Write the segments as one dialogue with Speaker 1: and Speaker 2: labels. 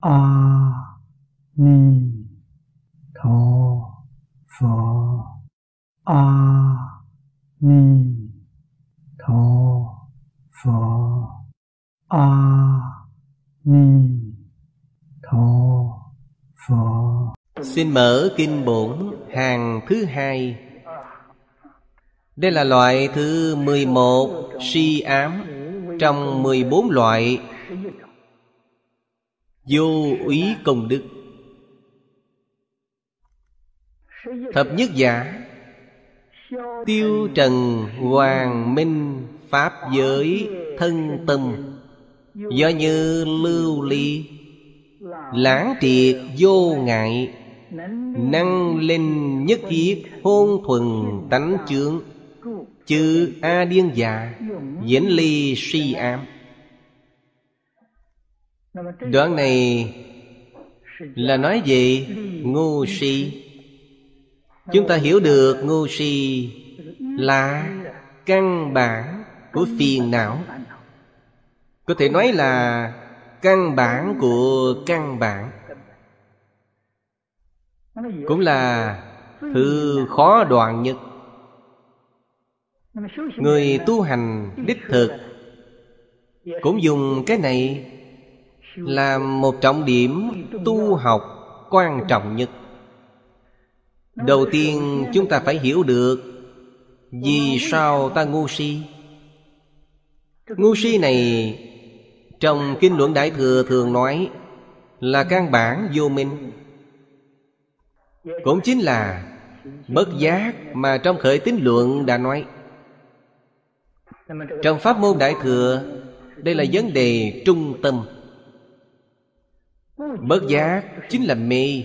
Speaker 1: a ni tho phở a ni tho phở a ni tho phở
Speaker 2: Xin mở kinh bổn hàng thứ hai Đây là loại thứ 11 si ám Trong 14 loại Vô úy công đức. Thập nhất giả, Tiêu trần hoàng minh, Pháp giới thân tâm, Do như lưu ly, Lãng triệt vô ngại, Năng linh nhất thiết hôn thuần tánh chướng, Chư A Điên già Diễn ly si ám. Đoạn này là nói về ngu si. Chúng ta hiểu được ngu si là căn bản của phiền não. Có thể nói là căn bản. của căn bản. Cũng là thứ khó đoạn nhất. Người tu hành đích thực Cũng dùng cái này là một trọng điểm tu học quan trọng nhất. Đầu tiên, chúng ta phải hiểu được Vì sao ta ngu si. Ngu si này, Trong Kinh luận Đại Thừa thường nói Là căn bản vô minh. Cũng chính là Bất giác mà trong khởi tín luận đã nói. Trong Pháp môn Đại Thừa, Đây là vấn đề trung tâm. Bất giác chính là mê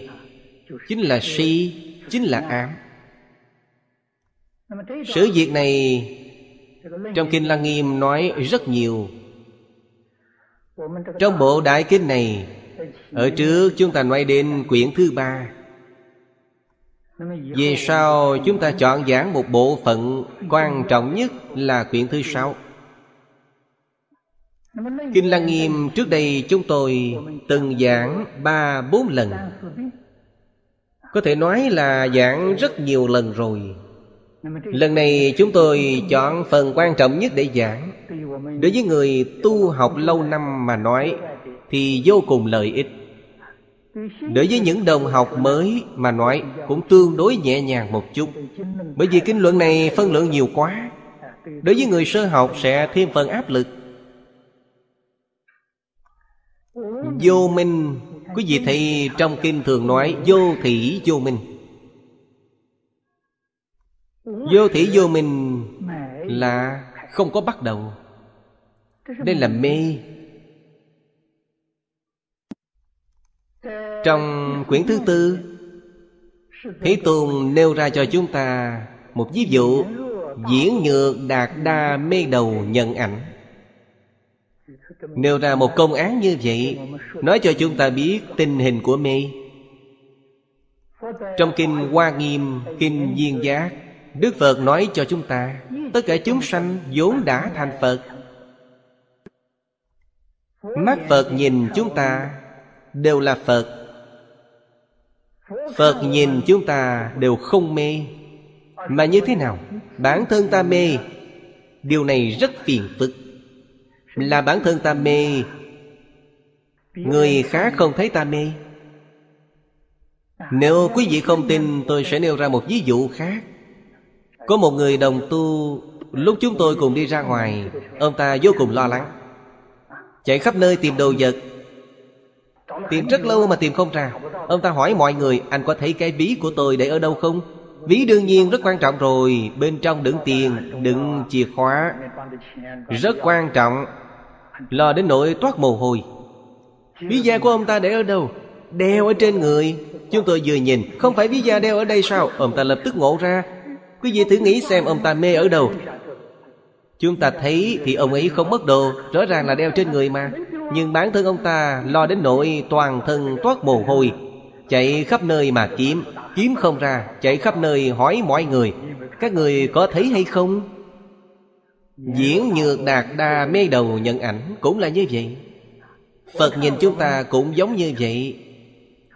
Speaker 2: Chính là si, Chính là ám. Sự việc này, Trong Kinh Lăng Nghiêm nói rất nhiều. Trong bộ Đại Kinh này, Ở trước chúng ta nói đến quyển thứ ba. Về sau, chúng ta chọn giảng một bộ phận Quan trọng nhất là quyển thứ sáu. Kinh Lăng Nghiêm trước đây chúng tôi từng giảng ba, bốn lần. Có thể nói là giảng rất nhiều lần rồi. Lần này chúng tôi chọn phần quan trọng nhất để giảng. Đối với người tu học lâu năm mà nói, Thì vô cùng lợi ích. Đối với những đồng học mới mà nói, Cũng tương đối nhẹ nhàng một chút. Bởi vì kinh luận này phân lượng nhiều quá. Đối với người sơ học sẽ thêm phần áp lực. Vô minh. Quý vị thấy trong kinh thường nói, Vô thị vô minh. Vô thị vô minh Là không có bắt đầu. Đây là mê. Trong quyển thứ tư, Thế Tôn nêu ra cho chúng ta Một ví dụ Diễn nhược đạt đa mê đầu nhận ảnh. Nêu ra một công án như vậy, Nói cho chúng ta biết tình hình của mê Trong Kinh Hoa Nghiêm, Kinh viên Giác, Đức Phật nói cho chúng ta, Tất cả chúng sanh vốn đã thành Phật. Mắt Phật nhìn chúng ta, Đều là Phật. Phật nhìn chúng ta, đều không mê. Mà như thế nào? Bản thân ta mê. Điều này rất phiền phức. Là bản thân ta mê. Người khác không thấy ta mê. Nếu quý vị không tin, Tôi sẽ nêu ra một ví dụ khác. Có một người đồng tu, Lúc chúng tôi cùng đi ra ngoài, Ông ta vô cùng lo lắng. Chạy khắp nơi tìm đồ vật. Tìm rất lâu mà tìm không ra. Ông ta hỏi mọi người, Anh có thấy cái ví của tôi để ở đâu không? Ví đương nhiên rất quan trọng rồi. Bên trong đựng tiền, Đựng chìa khóa Rất quan trọng. Lo đến nỗi toát mồ hôi. Ví da của ông ta để ở đâu? Đeo ở trên người. Chúng tôi vừa nhìn, Không phải ví da đeo ở đây sao? Ông ta lập tức ngộ ra. Quý vị thử nghĩ xem ông ta mê ở đâu. Chúng ta thấy thì ông ấy không mất đồ, Rõ ràng là đeo trên người mà. Nhưng bản thân ông ta lo đến nỗi toàn thân toát mồ hôi. Chạy khắp nơi mà kiếm. Kiếm không ra, Chạy khắp nơi hỏi mọi người. Các người có thấy hay không? Diễn nhược đạt đa mê đầu nhận ảnh Cũng là như vậy. Phật nhìn chúng ta cũng giống như vậy.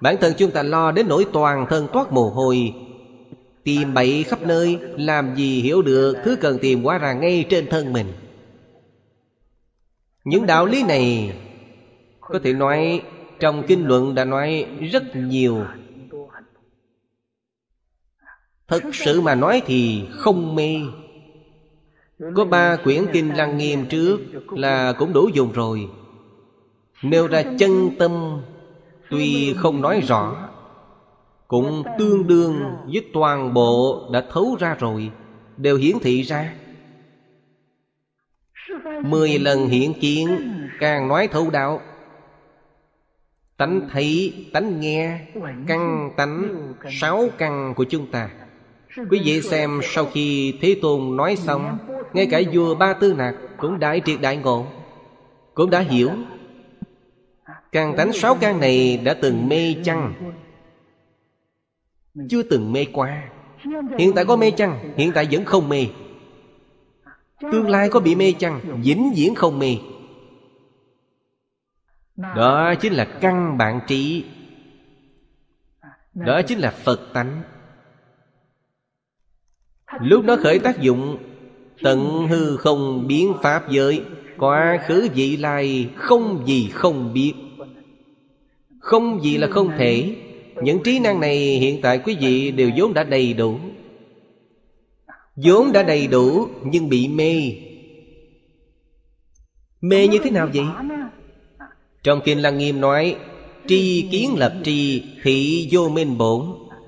Speaker 2: Bản thân chúng ta lo đến nỗi toàn thân toát mồ hôi. Tìm bậy khắp nơi, Làm gì hiểu được Thứ cần tìm quá ra ngay trên thân mình. Những đạo lý này, Có thể nói Trong kinh luận đã nói rất nhiều. Thật sự mà nói thì không mê. Có ba quyển kinh lăng nghiêm trước Là cũng đủ dùng rồi. Nêu ra chân tâm Tuy không nói rõ Cũng tương đương với toàn bộ đã thấu ra rồi Đều hiển thị ra. Mười lần hiện kiến Càng nói thấu đạo. Tánh thấy, tánh nghe Căn tánh Sáu căn của chúng ta. Quý vị xem, sau khi Thế Tôn nói xong, Ngay cả vua Ba Tư Nạc Cũng đại triệt đại ngộ, Cũng đã hiểu. Càng tánh sáu căn này đã từng mê chăng? Chưa từng mê qua. Hiện tại có mê chăng? Hiện tại vẫn không mê. Tương lai có bị mê chăng? Vĩnh viễn không mê. Đó chính là căn bản trí. Đó chính là Phật tánh. Lúc nó khởi tác dụng, Tận hư không biến pháp giới. Quá khứ vị lai Không gì không biết. Không gì là không thể. Những trí năng này hiện tại quý vị đều vốn đã đầy đủ. Vốn đã đầy đủ nhưng bị mê. Mê như thế nào vậy? Trong Kinh Lăng Nghiêm nói, Tri kiến lập tri Thị vô minh bổn.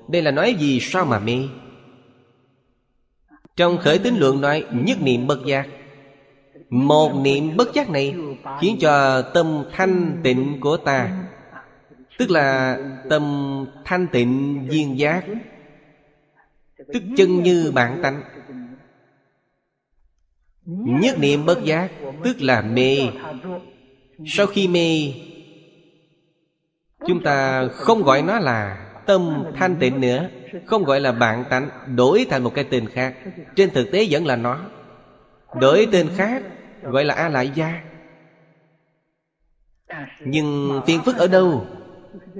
Speaker 2: Đây là nói gì sao mà mê? Trong khởi tính lượng nói, Nhất niệm bất giác. Một niệm bất giác này Khiến cho tâm thanh tịnh của ta, Tức là tâm thanh tịnh viên giác, Tức chân như bản tánh. Nhất niệm bất giác, Tức là mê. Sau khi mê, Chúng ta không gọi nó là Tâm thanh tịnh nữa, Không gọi là bạn tánh, Đổi thành một cái tên khác. Trên thực tế vẫn là nó. Đổi tên khác Gọi là A Lại Gia Nhưng phiền phức ở đâu?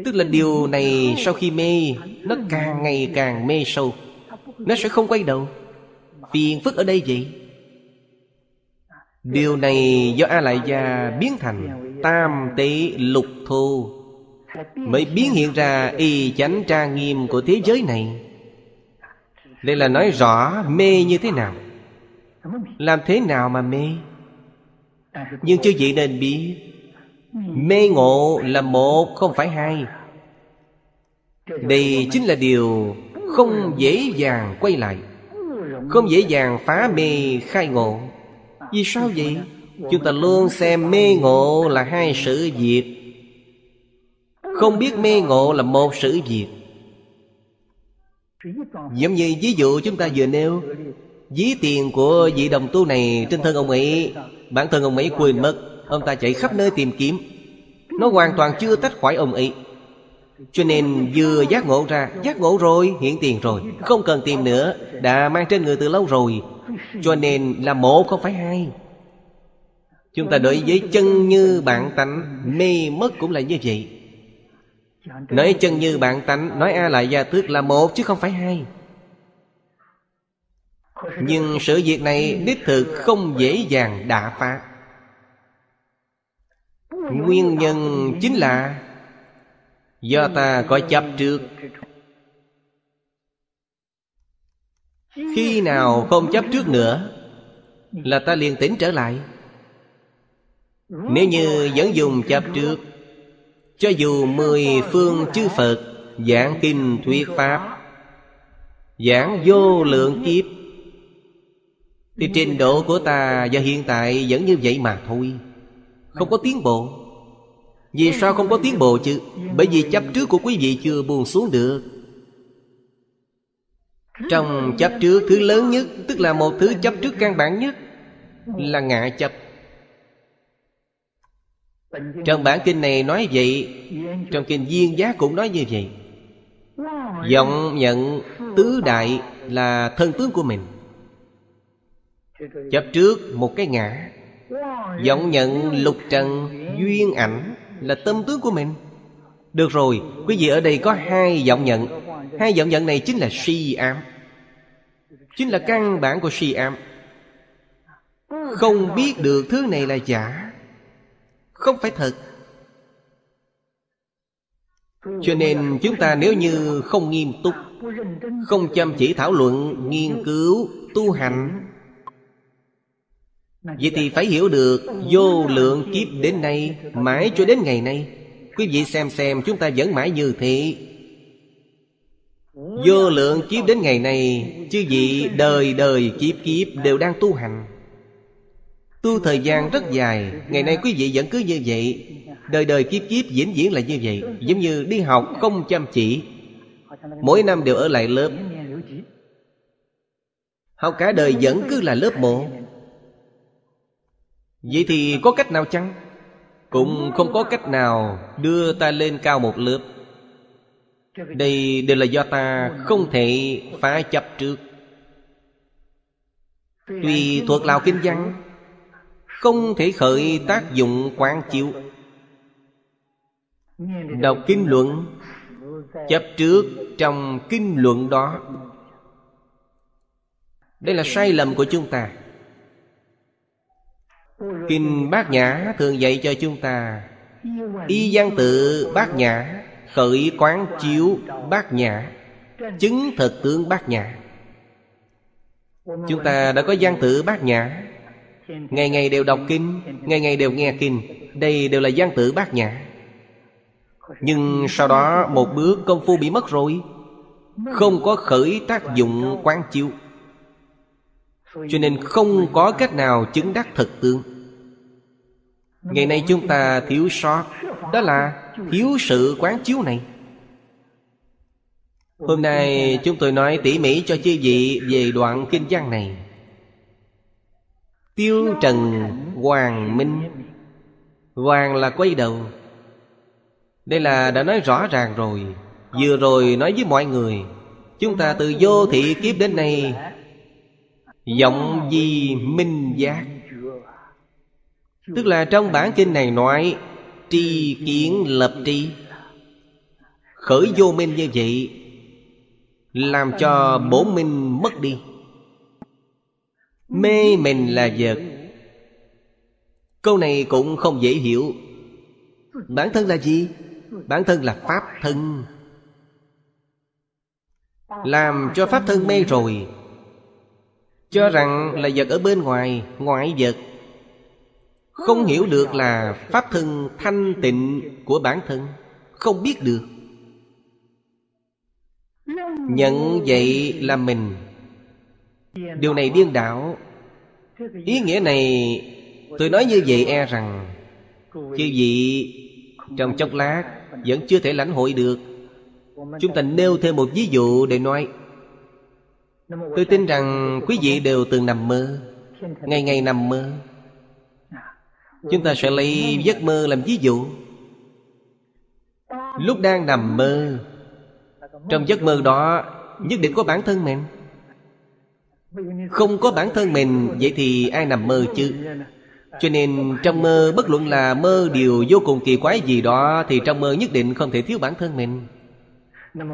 Speaker 2: Tức là điều này sau khi mê, Nó càng ngày càng mê sâu. Nó sẽ không quay đầu. Phiền phức ở đây vậy? Điều này do A Lại Gia biến thành Tam tế lục thu Mới biến hiện ra y chánh trang nghiêm của thế giới này. Đây là nói rõ mê như thế nào, Làm thế nào mà mê. Nhưng chưa vị nên biết, Mê ngộ là một không phải hai. Đây chính là điều không dễ dàng quay lại, Không dễ dàng phá mê khai ngộ. Vì sao vậy? Chúng ta luôn xem mê ngộ là hai sự việc không biết mê ngộ là một sự việc. Giống như ví dụ chúng ta vừa nêu Ví tiền của vị đồng tu này trên thân ông ấy Bản thân ông ấy quên mất Ông ta chạy khắp nơi tìm kiếm. Nó hoàn toàn chưa tách khỏi ông ấy. Cho nên vừa giác ngộ ra Giác ngộ rồi, hiện tiền rồi Không cần tìm nữa Đã mang trên người từ lâu rồi. Cho nên là một không phải hai. Chúng ta đối với chân như bạn tánh Mê mất cũng là như vậy. Nói chân như bạn tánh, Nói A lại gia tước là một, chứ không phải hai. Nhưng sự việc này đích thực không dễ dàng đả phá. Nguyên nhân chính là Do ta có chấp trước. Khi nào không chấp trước nữa, Là ta liền tỉnh trở lại. Nếu như vẫn dùng chấp trước cho dù mười phương chư Phật, Giảng kinh thuyết Pháp, Giảng vô lượng kiếp, Thì trình độ của ta và hiện tại vẫn như vậy mà thôi. Không có tiến bộ. Vì sao không có tiến bộ chứ? Bởi vì chấp trước của quý vị chưa buông xuống được. Trong chấp trước thứ lớn nhất, Tức là một thứ chấp trước căn bản nhất, Là ngạ chấp. Trong bản kinh này nói vậy Trong kinh Duyên Giác cũng nói như vậy. Vọng nhận tứ đại là thân tướng của mình. Chấp trước một cái ngã vọng nhận lục trần duyên ảnh Là tâm tướng của mình. Được rồi Quý vị ở đây có hai vọng nhận. Hai vọng nhận này chính là si ám. Chính là căn bản của si ám. Không biết được thứ này là giả Không phải thật. Cho nên chúng ta nếu như không nghiêm túc Không chăm chỉ thảo luận, nghiên cứu, tu hành Vậy thì phải hiểu được Vô lượng kiếp đến nay Mãi cho đến ngày nay. Quý vị xem xem chúng ta vẫn mãi như thế. Vô lượng kiếp đến ngày nay Chư vị đời đời kiếp kiếp đều đang tu hành Tu thời gian rất dài. Ngày nay quý vị vẫn cứ như vậy. Đời đời kiếp kiếp diễn diễn là như vậy. Giống như đi học không chăm chỉ. Mỗi năm đều ở lại lớp. Học cả đời vẫn cứ là lớp một. Vậy thì có cách nào chăng? Cũng không có cách nào đưa ta lên cao một lớp. Đây đều là do ta không thể phá chấp trước. Tuy thuộc lào kinh văn không thể khởi tác dụng quán chiếu. Đọc kinh luận, Chấp trước trong kinh luận đó. Đây là sai lầm của chúng ta. Kinh Bát Nhã thường dạy cho chúng ta, Y văn tự Bát Nhã Khởi quán chiếu Bát Nhã, Chứng thực tướng Bát Nhã. Chúng ta đã có văn tự Bát Nhã. Ngày ngày đều đọc kinh, Ngày ngày đều nghe kinh. Đây đều là văn tử Bát Nhã. Nhưng sau đó một bước công phu bị mất rồi. Không có khởi tác dụng quán chiếu. Cho nên không có cách nào chứng đắc thực tướng. Ngày nay chúng ta thiếu sót, Đó là thiếu sự quán chiếu này. Hôm nay chúng tôi nói tỉ mỉ cho chư vị về đoạn kinh văn này. Tiêu trần hoàng minh. Hoàng là quay đầu. Đây là đã nói rõ ràng rồi. Vừa rồi nói với mọi người Chúng ta từ vô thị kiếp đến nay Giọng di minh giác. Tức là trong bản kinh này nói Tri kiến lập tri. Khởi vô minh như vậy Làm cho bổn minh mất đi Mê mình là vật. Câu này cũng không dễ hiểu. Bản thân là gì? Bản thân là Pháp thân. Làm cho Pháp thân mê rồi. Cho rằng là vật ở bên ngoài, Ngoại vật. Không hiểu được là Pháp thân thanh tịnh của bản thân. Không biết được. Nhận vậy là mình. Điều này điên đảo. Ý nghĩa này, Tôi nói như vậy e rằng Chứ vị Trong chốc lát Vẫn chưa thể lãnh hội được. Chúng ta nêu thêm một ví dụ để nói. Tôi tin rằng quý vị đều từng nằm mơ, Ngày ngày nằm mơ. Chúng ta sẽ lấy giấc mơ làm ví dụ. Lúc đang nằm mơ, Trong giấc mơ đó Nhất định có bản thân mình. Không có bản thân mình, Vậy thì ai nằm mơ chứ? Cho nên trong mơ, Bất luận là mơ điều vô cùng kỳ quái gì đó, Thì trong mơ nhất định không thể thiếu bản thân mình.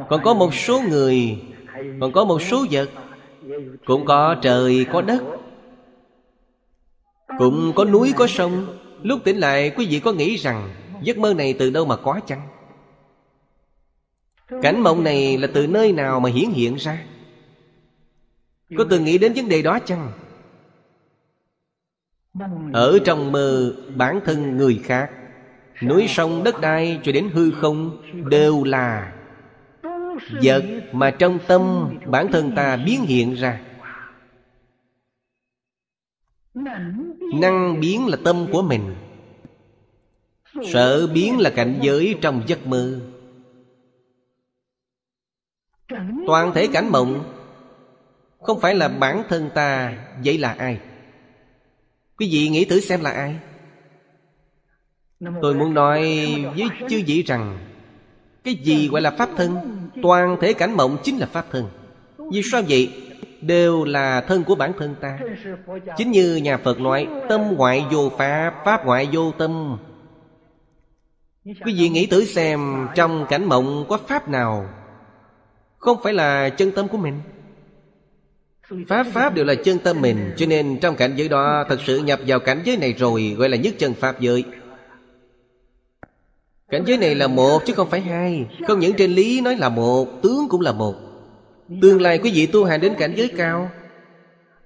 Speaker 2: Còn có một số người, Còn có một số vật, Cũng có trời, có đất, cũng có núi, có sông. Lúc tỉnh lại, quý vị có nghĩ rằng Giấc mơ này từ đâu mà có chăng? Cảnh mộng này là từ nơi nào mà hiển hiện ra? Có từng nghĩ đến vấn đề đó chăng? Ở trong mơ, bản thân người khác, Núi sông, đất đai cho đến hư không Đều là Vật mà trong tâm bản thân ta biến hiện ra. Năng biến là tâm của mình. Sợ biến là cảnh giới trong giấc mơ. Toàn thể cảnh mộng không phải là bản thân ta Vậy là ai? Quý vị nghĩ thử xem là ai? Tôi muốn nói với chư vị rằng Cái gì gọi là pháp thân Toàn thể cảnh mộng chính là pháp thân. Vì sao vậy? Đều là thân của bản thân ta. Chính như nhà phật nói tâm ngoại vô pháp pháp ngoại vô tâm. Quý vị nghĩ thử xem Trong cảnh mộng có pháp nào? Không phải là chân tâm của mình Pháp Pháp đều là chân tâm mình, Cho nên trong cảnh giới đó Thật sự nhập vào cảnh giới này rồi, Gọi là nhất chân Pháp giới. Cảnh giới này là một, chứ không phải hai. Không những trên lý nói là một, Tướng cũng là một. Tương lai quý vị tu hành đến cảnh giới cao.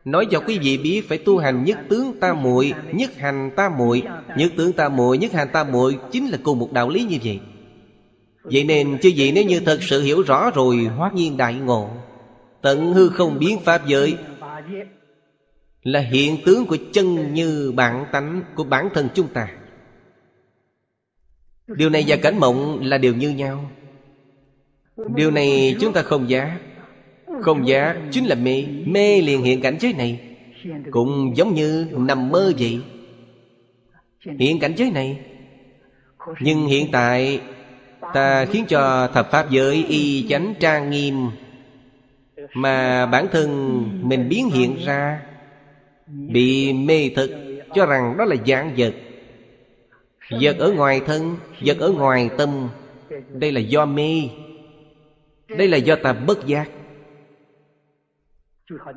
Speaker 2: Nói cho quý vị biết, phải tu hành nhất tướng ta muội, Nhất hành ta muội, Nhất tướng ta muội, nhất hành ta muội, Chính là cùng một đạo lý như vậy. Vậy nên chứ vị nếu như thật sự hiểu rõ rồi Hóa nhiên đại ngộ. Tận hư không biến pháp giới, Là hiện tướng của chân như bản tánh Của bản thân chúng ta. Điều này và cảnh mộng là điều như nhau. Điều này chúng ta không giá. Không giá chính là mê. Mê liền hiện cảnh giới này. Cũng giống như nằm mơ vậy. Hiện cảnh giới này. Nhưng hiện tại Ta khiến cho thập pháp giới y chánh trang nghiêm mà bản thân mình biến hiện ra Bị mê thực, Cho rằng đó là dạng vật. Vật ở ngoài thân, Vật ở ngoài tâm, Đây là do mê. Đây là do ta bất giác.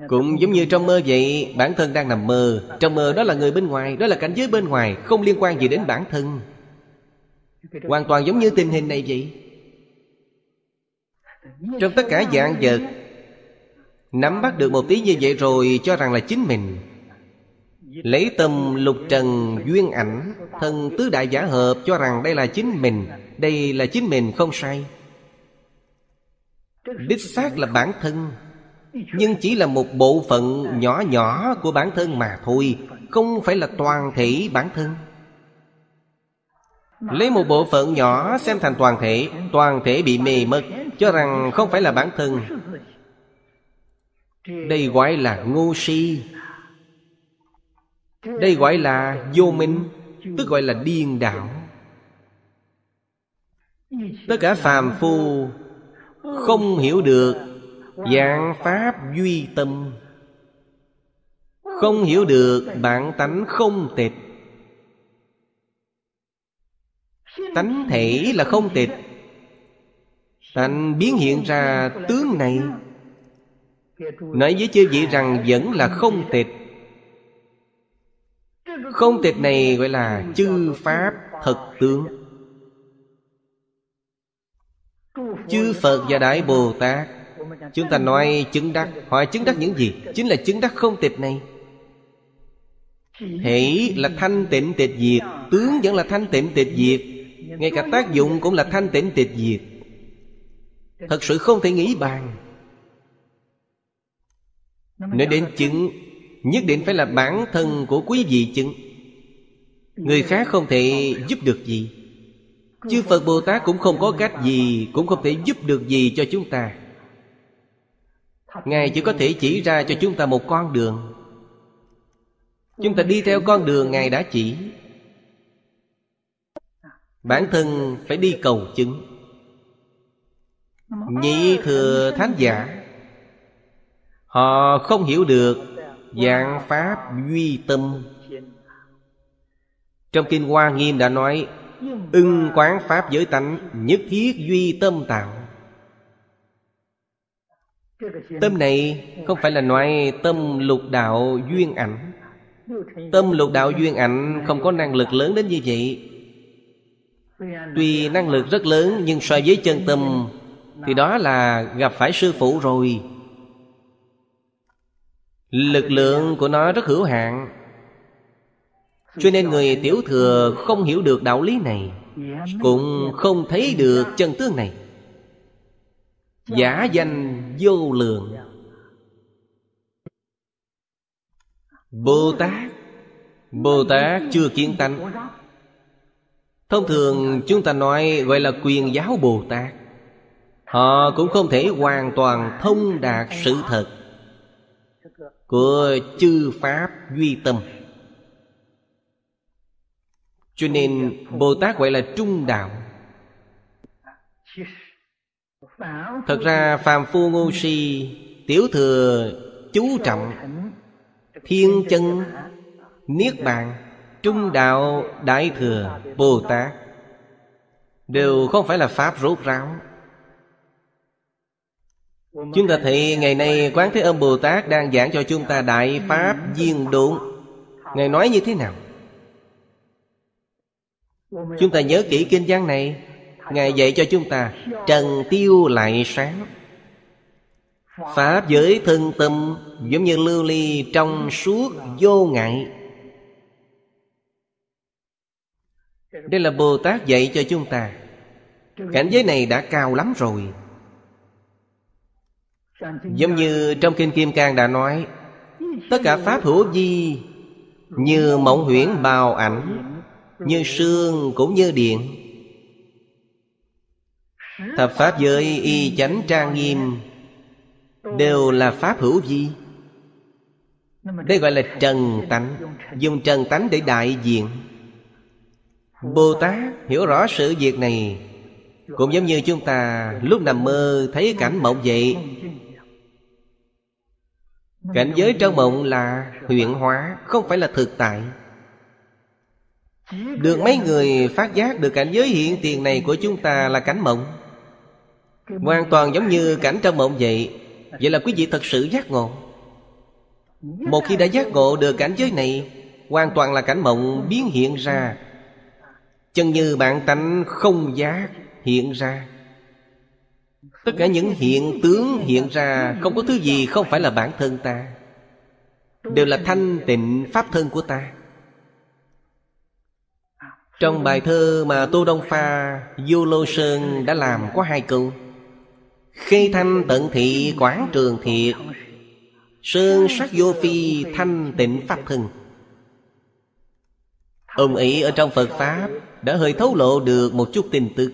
Speaker 2: Cũng giống như trong mơ vậy, Bản thân đang nằm mơ. Trong mơ đó là người bên ngoài, Đó là cảnh giới bên ngoài, Không liên quan gì đến bản thân. Hoàn toàn giống như tình hình này vậy. Trong tất cả dạng vật Nắm bắt được một tí như vậy rồi Cho rằng là chính mình. Lấy tâm lục trần duyên ảnh, Thân tứ đại giả hợp cho rằng đây là chính mình, Đây là chính mình không sai. Đích xác là bản thân, Nhưng chỉ là một bộ phận nhỏ nhỏ của bản thân mà thôi, Không phải là toàn thể bản thân. Lấy một bộ phận nhỏ xem thành toàn thể Toàn thể bị mê mất, Cho rằng không phải là bản thân đây gọi là ngu si. Đây gọi là vô minh, Tức gọi là điên đảo. Tất cả phàm phu Không hiểu được Dạng pháp duy tâm. Không hiểu được bản tánh không tịch. Tánh thể là không tịch. Tánh biến hiện ra tướng này. Nói với chư vị rằng vẫn là không tịch. Không tịch này gọi là chư Pháp thật tướng. Chư Phật và Đại Bồ Tát, Chúng ta nói chứng đắc. Hỏi chứng đắc những gì? Chính là chứng đắc không tịch này. Hỷ là thanh tịnh tịch diệt, Tướng vẫn là thanh tịnh tịch diệt, Ngay cả tác dụng cũng là thanh tịnh tịch diệt. Thật sự không thể nghĩ bàn. Nói đến chứng Nhất định phải là bản thân của quý vị chứng. Người khác không thể giúp được gì. Chư Phật Bồ Tát cũng không có cách gì Cũng không thể giúp được gì cho chúng ta. Ngài chỉ có thể chỉ ra cho chúng ta một con đường. Chúng ta đi theo con đường Ngài đã chỉ. Bản thân phải đi cầu chứng. Nhị thừa thánh giả Họ không hiểu được Dạng Pháp duy tâm. Trong Kinh Hoa Nghiêm đã nói, Ưng quán Pháp giới tánh, Nhất thiết duy tâm tạo. Tâm này không phải là nói tâm lục đạo duyên ảnh. Tâm lục đạo duyên ảnh không có năng lực lớn đến như vậy. Tuy năng lực rất lớn, nhưng so với chân tâm, Thì đó là gặp phải sư phụ rồi. Lực lượng của nó rất hữu hạn. Cho nên người tiểu thừa không hiểu được đạo lý này, Cũng không thấy được chân tướng này. Giả danh vô lượng. Bồ Tát Bồ Tát chưa kiến tánh. Thông thường chúng ta nói gọi là quyền giáo Bồ Tát Họ cũng không thể hoàn toàn thông đạt sự thật của chư pháp duy tâm. Cho nên bồ tát gọi là trung đạo. Thật ra phàm phu ngô si, tiểu thừa, chú trọng, thiên chân, niết bàn, trung đạo đại thừa bồ tát, Đều không phải là Pháp rốt ráo. Chúng ta thấy ngày nay Quán Thế Âm Bồ Tát đang giảng cho chúng ta Đại Pháp Duyên Độn. Ngài nói như thế nào? Chúng ta nhớ kỹ kinh văn này. Ngài dạy cho chúng ta, Trần tiêu lại sáng. Pháp giới thân tâm Giống như lưu ly trong suốt vô ngại. Đây là Bồ Tát dạy cho chúng ta. Cảnh giới này đã cao lắm rồi. Giống như trong Kinh Kim Cang đã nói, Tất cả Pháp hữu di Như mộng huyễn bào ảnh, Như sương cũng như điện. Thập Pháp giới, y chánh trang nghiêm, Đều là Pháp hữu di Đây gọi là trần tánh, Dùng trần tánh để đại diện. Bồ Tát hiểu rõ sự việc này, Cũng giống như chúng ta lúc nằm mơ thấy cảnh mộng vậy Cảnh giới trong mộng là huyện hóa, Không phải là thực tại. Được mấy người phát giác được cảnh giới hiện tiền này của chúng ta là cảnh mộng. Hoàn toàn giống như cảnh trong mộng vậy. Vậy là quý vị thật sự giác ngộ. Một khi đã giác ngộ được cảnh giới này, Hoàn toàn là cảnh mộng biến hiện ra. Chân như bạn tánh không giác hiện ra. Tất cả những hiện tướng hiện ra Không có thứ gì không phải là bản thân ta. Đều là thanh tịnh pháp thân của ta. Trong bài thơ mà Tô Đông Pha, Vô Lô Sơn đã làm có hai câu. Khi thanh tận thị quán trường thiệt. Sơn sắc vô phi, thanh tịnh pháp thân. Ông ấy ở trong Phật Pháp Đã hơi thấu lộ được một chút tin tức.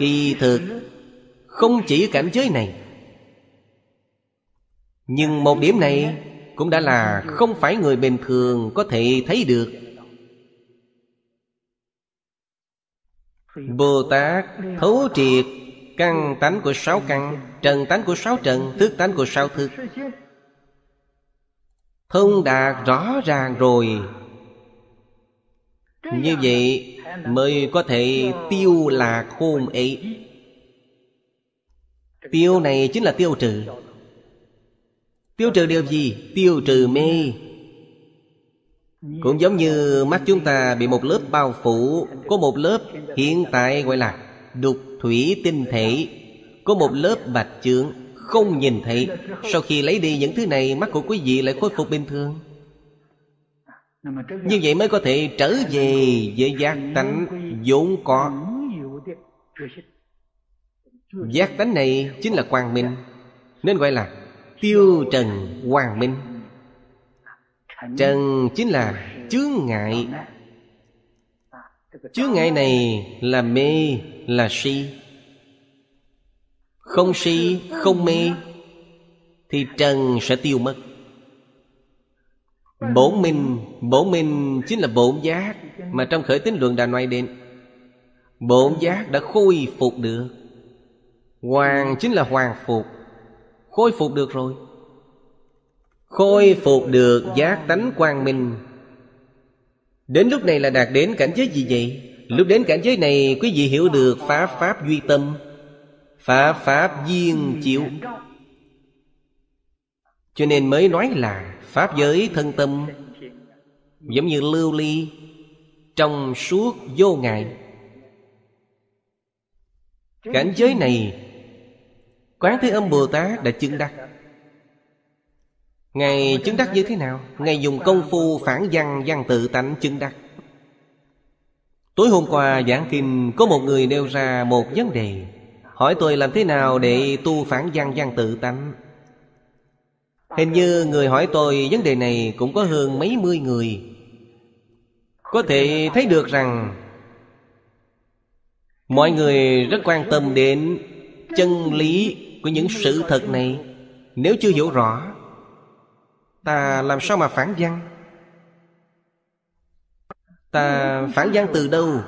Speaker 2: Kỳ thực. Không chỉ cảnh giới này, Nhưng một điểm này Cũng đã là không phải người bình thường Có thể thấy được. Bồ Tát thấu triệt Căn tánh của sáu căn, Trần tánh của sáu trần, Thức tánh của sáu thức. Thông đạt rõ ràng rồi. Như vậy mới có thể tiêu lạc hôn ấy. Tiêu này chính là tiêu trừ. Tiêu trừ điều gì? Tiêu trừ mê. Cũng giống như mắt chúng ta bị một lớp bao phủ, Có một lớp hiện tại gọi là đục thủy tinh thể, Có một lớp bạch trướng Không nhìn thấy. Sau khi lấy đi những thứ này, Mắt của quý vị lại khôi phục bình thường như vậy mới có thể trở về với giác tánh vốn có. Giác tánh này chính là quang minh Nên gọi là tiêu trần quang minh. Trần chính là chướng ngại. Chướng ngại này là mê, là si. Không si, không mê Thì trần sẽ tiêu mất Bổn minh Bổn minh chính là bổn giác Mà trong khởi tín luận đã nói đến. Bổn giác đã khôi phục được. Hoàng chính là hoàng phục. Khôi phục được rồi. Khôi phục được giác tánh quang minh. Đến lúc này là đạt đến cảnh giới gì vậy? Lúc đến cảnh giới này, quý vị hiểu được Pháp Pháp duy tâm, Pháp Pháp duyên chịu cho nên mới nói là Pháp giới thân tâm, Giống như lưu ly Trong suốt vô ngại. Cảnh giới này, Quán Thế Âm Bồ Tát đã chứng đắc. Ngài chứng đắc như thế nào? Ngài dùng công phu phản văn văn tự tánh chứng đắc. Tối hôm qua giảng kinh, Có một người nêu ra một vấn đề. Hỏi tôi làm thế nào để tu phản văn văn tự tánh? Hình như người hỏi tôi vấn đề này cũng có hơn mấy mươi người. Có thể thấy được rằng Mọi người rất quan tâm đến chân lý của những sự thật này. Nếu chưa hiểu rõ, Ta làm sao mà phản văn? Ta phản văn từ đâu?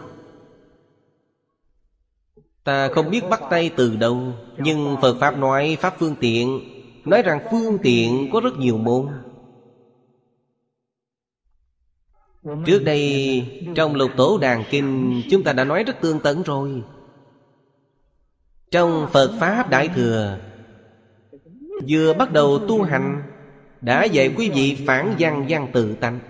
Speaker 2: Ta không biết bắt tay từ đâu, Nhưng Phật Pháp nói Pháp phương tiện Nói rằng phương tiện có rất nhiều môn. Trước đây, trong lục tổ đàn kinh, Chúng ta đã nói rất tương tận rồi. Trong Phật Pháp Đại Thừa, Vừa bắt đầu tu hành, Đã dạy quý vị phản văn văn tự tánh.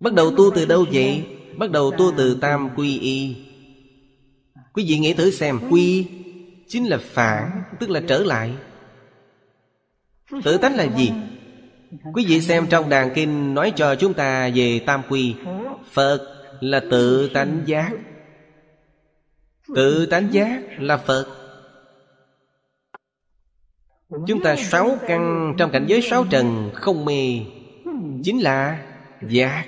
Speaker 2: Bắt đầu tu từ đâu vậy? Bắt đầu tu từ tam quy y. Quý vị nghĩ thử xem, Quy chính là phản, Tức là trở lại. Tự tánh là gì? Quý vị xem trong đàn kinh nói cho chúng ta về tam quy. Phật là tự tánh giác. Tự tánh giác là Phật. Chúng ta sáu căn trong cảnh giới sáu trần không mê, Chính là giác.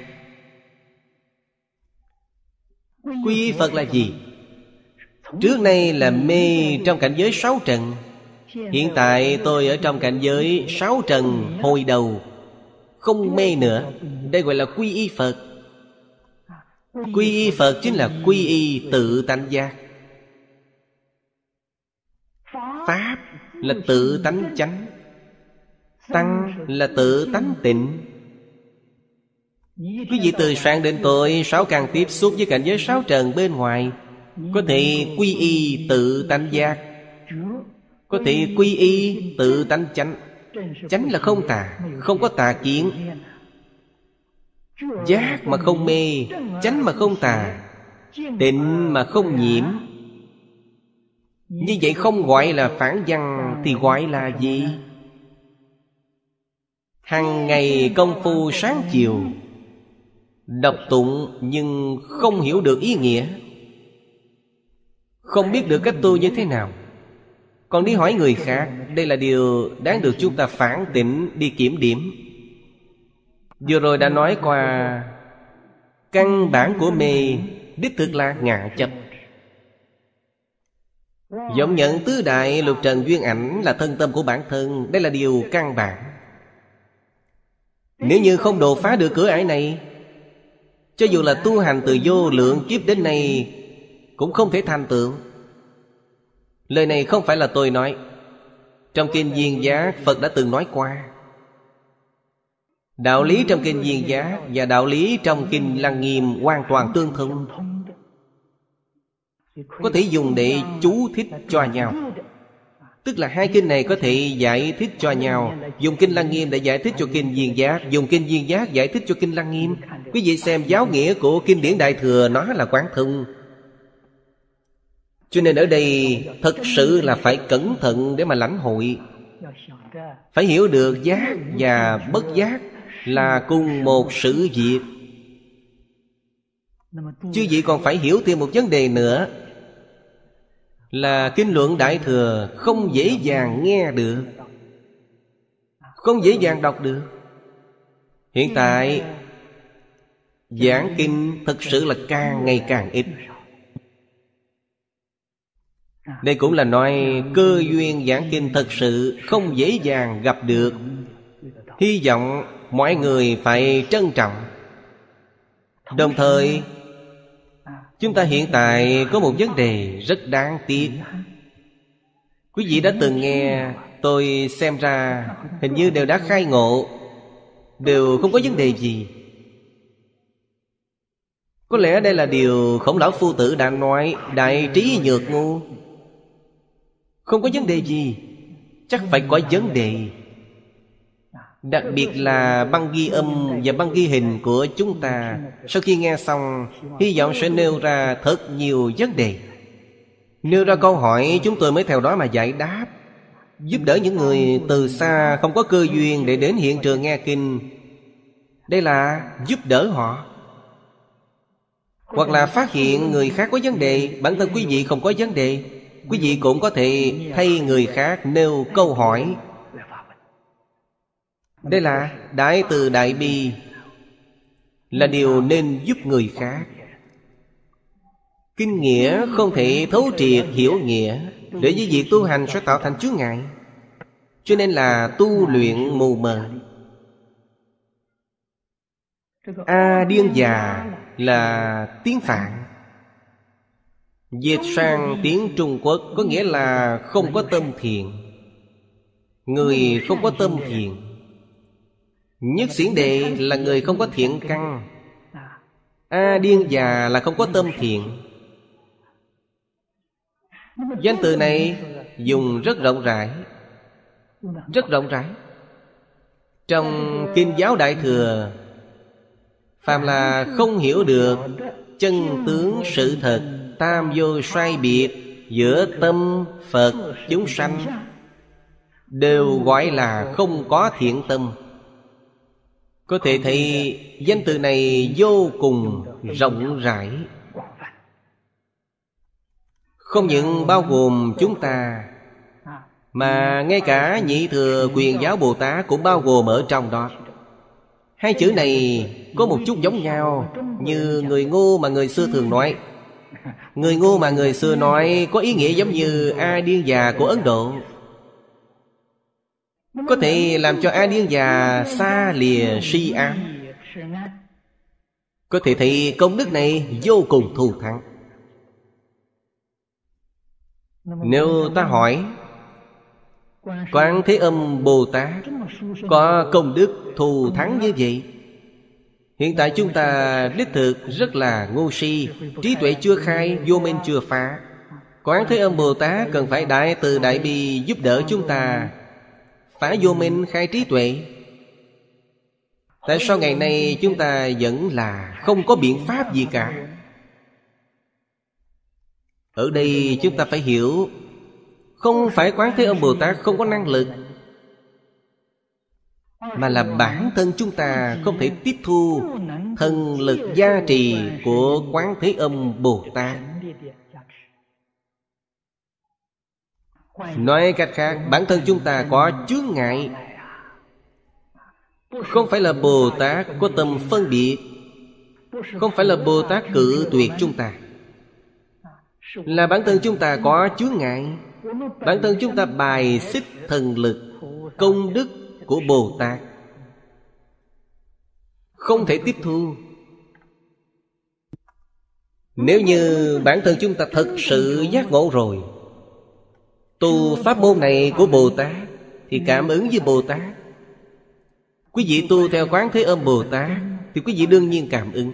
Speaker 2: Quy Phật là gì? Trước nay là mê trong cảnh giới sáu trần. Hiện tại tôi ở trong cảnh giới sáu trần hồi đầu. Không mê nữa. Đây gọi là quy y Phật. Quy y Phật chính là quy y tự tánh giác. Pháp là tự tánh chánh. Tăng là tự tánh tịnh. Quý vị từ sáng đến tối, Sáu càng tiếp xúc với cảnh giới sáu trần bên ngoài có thể quy y tự tánh giác. Có thể quy y tự tánh chánh. Chánh là không tà, Không có tà kiến. Giác mà không mê, Chánh mà không tà, Tịnh mà không nhiễm. Như vậy không gọi là phản văn Thì gọi là gì? Hằng ngày công phu sáng chiều, Đọc tụng nhưng không hiểu được ý nghĩa. Không biết được cách tu như thế nào. Còn đi hỏi người khác, Đây là điều đáng được chúng ta phản tỉnh đi kiểm điểm. Vừa rồi đã nói qua, Căn bản của mê, Đích thực là ngạ chấp Giọng nhận tứ đại lục trần duyên ảnh Là thân tâm của bản thân, Đây là điều căn bản. Nếu như không đột phá được cửa ải này, cho dù là tu hành từ vô lượng kiếp đến nay cũng không thể thành tựu Lời này không phải là tôi nói. Trong Kinh viên Giá, Phật đã từng nói qua. Đạo lý trong Kinh viên Giá Và đạo lý trong Kinh Lăng Nghiêm Hoàn toàn tương thông. Có thể dùng để chú thích cho nhau. Tức là hai kinh này có thể giải thích cho nhau. Dùng kinh Lăng Nghiêm để giải thích cho kinh Duyên Giác Dùng kinh Duyên Giác giải thích cho kinh Lăng Nghiêm. Quý vị xem giáo nghĩa của kinh điển Đại Thừa, Nó là quán thông. Cho nên ở đây Thật sự là phải cẩn thận để mà lãnh hội. Phải hiểu được giác và bất giác Là cùng một sự việc. Chứ vị còn phải hiểu thêm một vấn đề nữa, là kinh luận đại thừa không dễ dàng nghe được, không dễ dàng đọc được. Hiện tại, giảng kinh thực sự là càng ngày càng ít đây cũng là nói cơ duyên giảng kinh thật sự không dễ dàng gặp được. Hy vọng mọi người phải trân trọng. Đồng thời, Chúng ta hiện tại có một vấn đề rất đáng tiếc. Quý vị đã từng nghe Tôi xem ra Hình như đều đã khai ngộ, Đều không có vấn đề gì. Có lẽ đây là điều khổng lão phu tử đã nói, Đại trí nhược ngu. Không có vấn đề gì. Chắc phải có vấn đề. Đặc biệt là băng ghi âm và băng ghi hình của chúng ta. Sau khi nghe xong, Hy vọng sẽ nêu ra thật nhiều vấn đề. Nêu ra câu hỏi, chúng tôi mới theo đó mà giải đáp. Giúp đỡ những người từ xa không có cơ duyên để đến hiện trường nghe kinh. Đây là giúp đỡ họ. Hoặc là phát hiện người khác có vấn đề, Bản thân quý vị không có vấn đề. Quý vị cũng có thể thay người khác nêu câu hỏi. Đây là Đại từ Đại Bi, Là điều nên giúp người khác. Kinh nghĩa không thể thấu triệt hiểu nghĩa, Để với việc tu hành sẽ tạo thành chướng ngại. Cho nên là tu luyện mù mờ. A điên già là tiếng Phạn. Dịch sang tiếng Trung Quốc có nghĩa là không có tâm thiện Người không có tâm thiện Nhất xiển đệ là người không có thiện căn. A điên già là không có tâm thiện Danh từ này dùng rất rộng rãi. Rất rộng rãi. Trong Kinh giáo Đại Thừa Phàm là không hiểu được Chân tướng sự thật. Tam vô sai biệt, Giữa tâm Phật chúng sanh. Đều gọi là không có thiện tâm. Có thể thấy danh từ này vô cùng rộng rãi. Không những bao gồm chúng ta, Mà ngay cả nhị thừa quyền giáo Bồ Tát cũng bao gồm ở trong đó. Hai chữ này có một chút giống nhau Như người ngu mà người xưa thường nói. Người ngu mà người xưa nói Có ý nghĩa giống như A Điên già của Ấn Độ. Có thể làm cho A Điên già xa lìa si ám Có thể thấy công đức này vô cùng thù thắng. Nếu ta hỏi, Quán Thế Âm Bồ Tát Có công đức thù thắng như vậy? Hiện tại chúng ta đích thực rất là ngu si Trí tuệ chưa khai, vô minh chưa phá. Quán Thế Âm Bồ Tát cần phải đại từ đại bi giúp đỡ chúng ta Phá vô minh khai trí tuệ. Tại sao ngày nay chúng ta vẫn là không có biện pháp gì cả? Ở đây chúng ta phải hiểu Không phải Quán Thế Âm Bồ Tát không có năng lực mà là bản thân chúng ta không thể tiếp thu thần lực gia trì của quán thế âm bồ tát. Nói cách khác, bản thân chúng ta có chướng ngại. Không phải là bồ tát có tâm phân biệt. Không phải là bồ tát cự tuyệt chúng ta. Là bản thân chúng ta có chướng ngại. Bản thân chúng ta bài xích thần lực, công đức của Bồ Tát. Không thể tiếp thu. Nếu như bản thân chúng ta thật sự giác ngộ rồi, Tu pháp môn này của Bồ Tát Thì cảm ứng với Bồ Tát. Quý vị tu theo quán thế âm Bồ Tát Thì quý vị đương nhiên cảm ứng.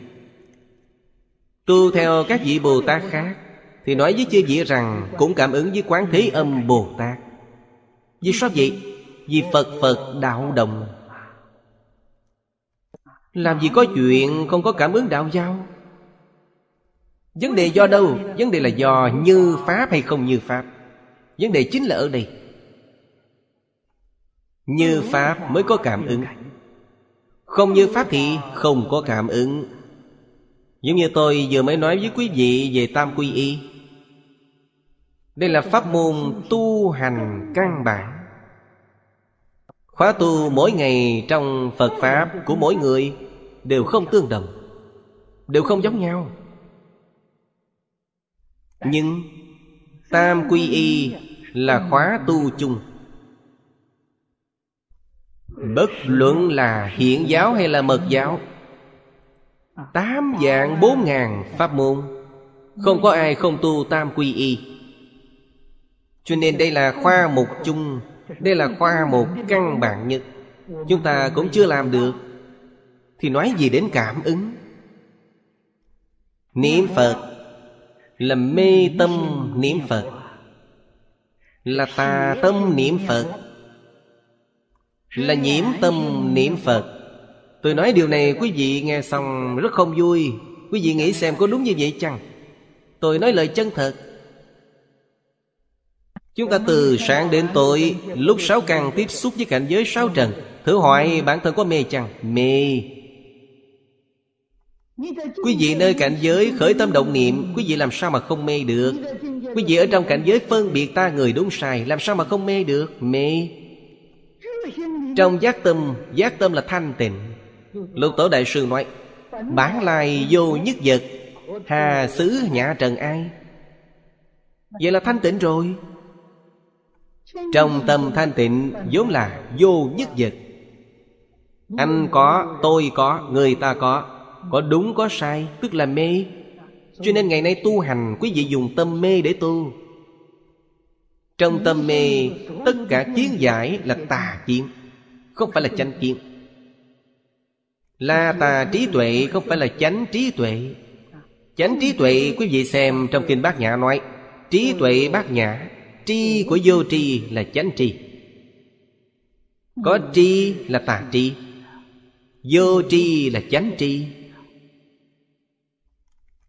Speaker 2: Tu theo các vị Bồ Tát khác Thì nói với chư vị rằng Cũng cảm ứng với quán thế âm Bồ Tát. Vì sao vậy? Vì Phật Phật đạo đồng. Làm gì có chuyện không có cảm ứng đạo giao? Vấn đề do đâu? Vấn đề là do như Pháp hay không như Pháp? Vấn đề chính là ở đây. Như Pháp mới có cảm ứng. Không như Pháp thì không có cảm ứng. Giống như tôi vừa mới nói với quý vị về Tam Quy Y. Đây là pháp môn tu hành căn bản. Khóa tu mỗi ngày trong Phật Pháp của mỗi người Đều không tương đồng, Đều không giống nhau. Nhưng Tam Quy Y là khóa tu chung. Bất luận là hiện giáo hay là mật giáo, Tám dạng bốn ngàn pháp môn, Không có ai không tu tam quy y. Cho nên đây là khoa mục chung đây là khoa một căn bản nhất. Chúng ta cũng chưa làm được. Thì nói gì đến cảm ứng? Niệm Phật Là mê tâm niệm Phật. Là tà tâm niệm Phật. Là nhiễm tâm niệm Phật. Tôi nói điều này, quý vị nghe xong rất không vui. Quý vị nghĩ xem có đúng như vậy chăng? Tôi nói lời chân thật. Chúng ta từ sáng đến tối, Lúc sáu càng tiếp xúc với cảnh giới sáu trần, Thử hỏi bản thân có mê chăng? Mê. Quý vị nơi cảnh giới khởi tâm động niệm, Quý vị làm sao mà không mê được? Quý vị ở trong cảnh giới phân biệt ta người đúng sai, Làm sao mà không mê được? Mê. Trong giác tâm Giác tâm là thanh tịnh. Lục tổ đại sư nói, Bản lai vô nhất vật, Hà xứ nhã trần ai? Vậy là thanh tịnh rồi trong tâm thanh tịnh vốn là vô nhất vật. Anh có, tôi có, người ta có. Có đúng có sai, tức là mê. Cho nên ngày nay tu hành Quý vị dùng tâm mê để tu. Trong tâm mê Tất cả kiến giải là tà kiến Không phải là chánh kiến. La tà trí tuệ không phải là chánh trí tuệ. Chánh trí tuệ quý vị xem trong kinh bát nhã nói Trí tuệ bát nhã. Tri của vô tri là chánh tri. Có tri là tà tri, Vô tri là chánh tri.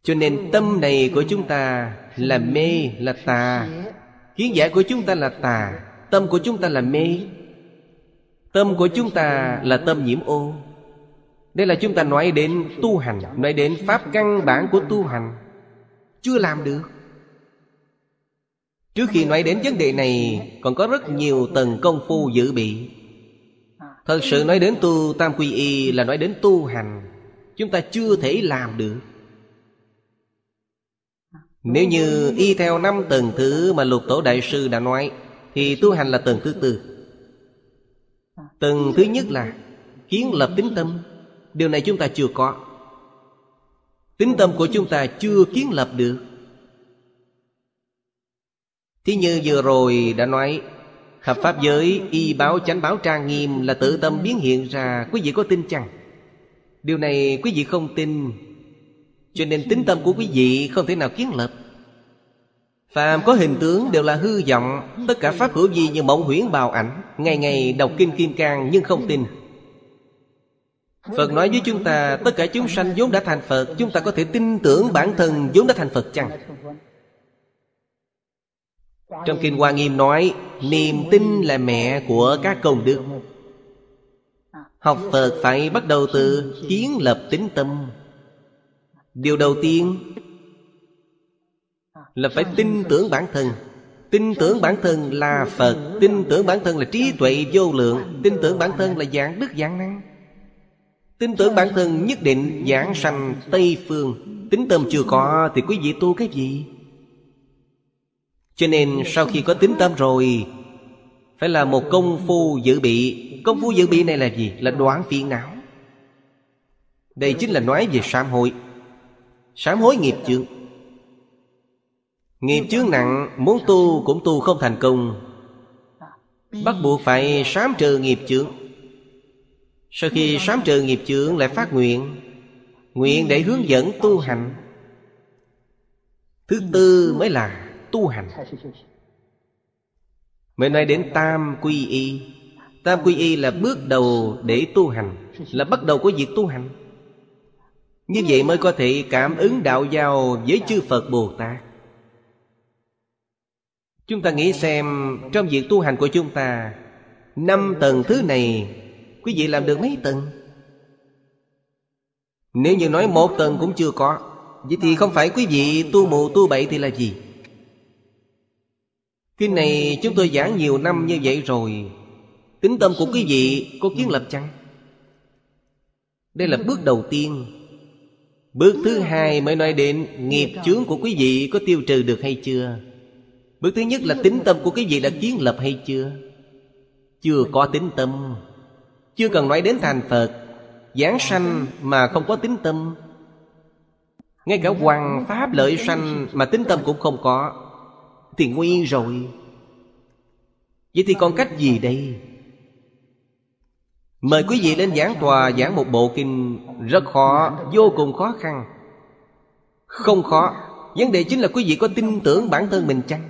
Speaker 2: Cho nên tâm này của chúng ta là mê, là tà. Kiến giải của chúng ta là tà, Tâm của chúng ta là mê. Tâm của chúng ta là tâm nhiễm ô. Đây là chúng ta nói đến tu hành, Nói đến pháp căn bản của tu hành. Chưa làm được. Trước khi nói đến vấn đề này, Còn có rất nhiều tầng công phu dự bị. Thật sự nói đến tu tam quy y Là nói đến tu hành, Chúng ta chưa thể làm được. Nếu như y theo năm tầng thứ Mà lục tổ đại sư đã nói, Thì tu hành là tầng thứ tư. Tầng thứ nhất là Kiến lập tính tâm. Điều này chúng ta chưa có. Tính tâm của chúng ta chưa kiến lập được. Thí như vừa rồi đã nói Hợp pháp giới y báo chánh báo trang nghiêm Là tự tâm biến hiện ra, Quý vị có tin chăng? Điều này quý vị không tin, Cho nên tính tâm của quý vị không thể nào kiến lập. Phàm có hình tướng đều là hư vọng, Tất cả pháp hữu gì như mộng huyễn bào ảnh, Ngày ngày đọc kinh kim cang nhưng không tin. Phật nói với chúng ta, Tất cả chúng sanh vốn đã thành Phật, Chúng ta có thể tin tưởng bản thân vốn đã thành Phật chăng? Trong Kinh Hoa Nghiêm nói, Niềm tin là mẹ của các công đức. Học Phật phải bắt đầu từ kiến lập tính tâm. Điều đầu tiên Là phải tin tưởng bản thân. Tin tưởng bản thân là Phật, Tin tưởng bản thân là trí tuệ vô lượng, Tin tưởng bản thân là dạng đức dạng năng. Tin tưởng bản thân nhất định giảng sanh Tây Phương. Tính tâm chưa có thì quý vị tu cái gì? Cho nên sau khi có tính tâm rồi, Phải là một công phu dự bị. Công phu dự bị này là gì? Là đoán phiền não. Đây chính là nói về sám hối. Sám hối nghiệp chướng. Nghiệp chướng nặng, Muốn tu cũng tu không thành công. Bắt buộc phải sám trừ nghiệp chướng. Sau khi sám trừ nghiệp chướng lại phát nguyện. Nguyện để hướng dẫn tu hành. Thứ tư mới là tu hành. Mới nói đến tam quy y. Tam quy y là bước đầu để tu hành là bắt đầu của việc tu hành. Như vậy mới có thể cảm ứng đạo giao với chư phật bồ tát. Chúng ta nghĩ xem trong việc tu hành của chúng ta năm tầng thứ này quý vị làm được mấy tầng? Nếu như nói một tầng cũng chưa có Vậy thì không phải quý vị tu mù tu bậy thì là gì Kinh này chúng tôi giảng nhiều năm như vậy rồi. Tính tâm của quý vị có kiến lập chăng? Đây là bước đầu tiên. Bước thứ hai mới nói đến Nghiệp chướng của quý vị có tiêu trừ được hay chưa? Bước thứ nhất là tính tâm của quý vị đã kiến lập hay chưa? Chưa có tính tâm. Chưa cần nói đến thành Phật. Giảng sanh mà không có tính tâm. Ngay cả hoàng pháp lợi sanh Mà tính tâm cũng không có thì nguy rồi. Vậy thì còn cách gì đây? Mời quý vị lên giảng tòa giảng một bộ kinh Rất khó, vô cùng khó khăn. Không khó. Vấn đề chính là quý vị có tin tưởng bản thân mình chăng?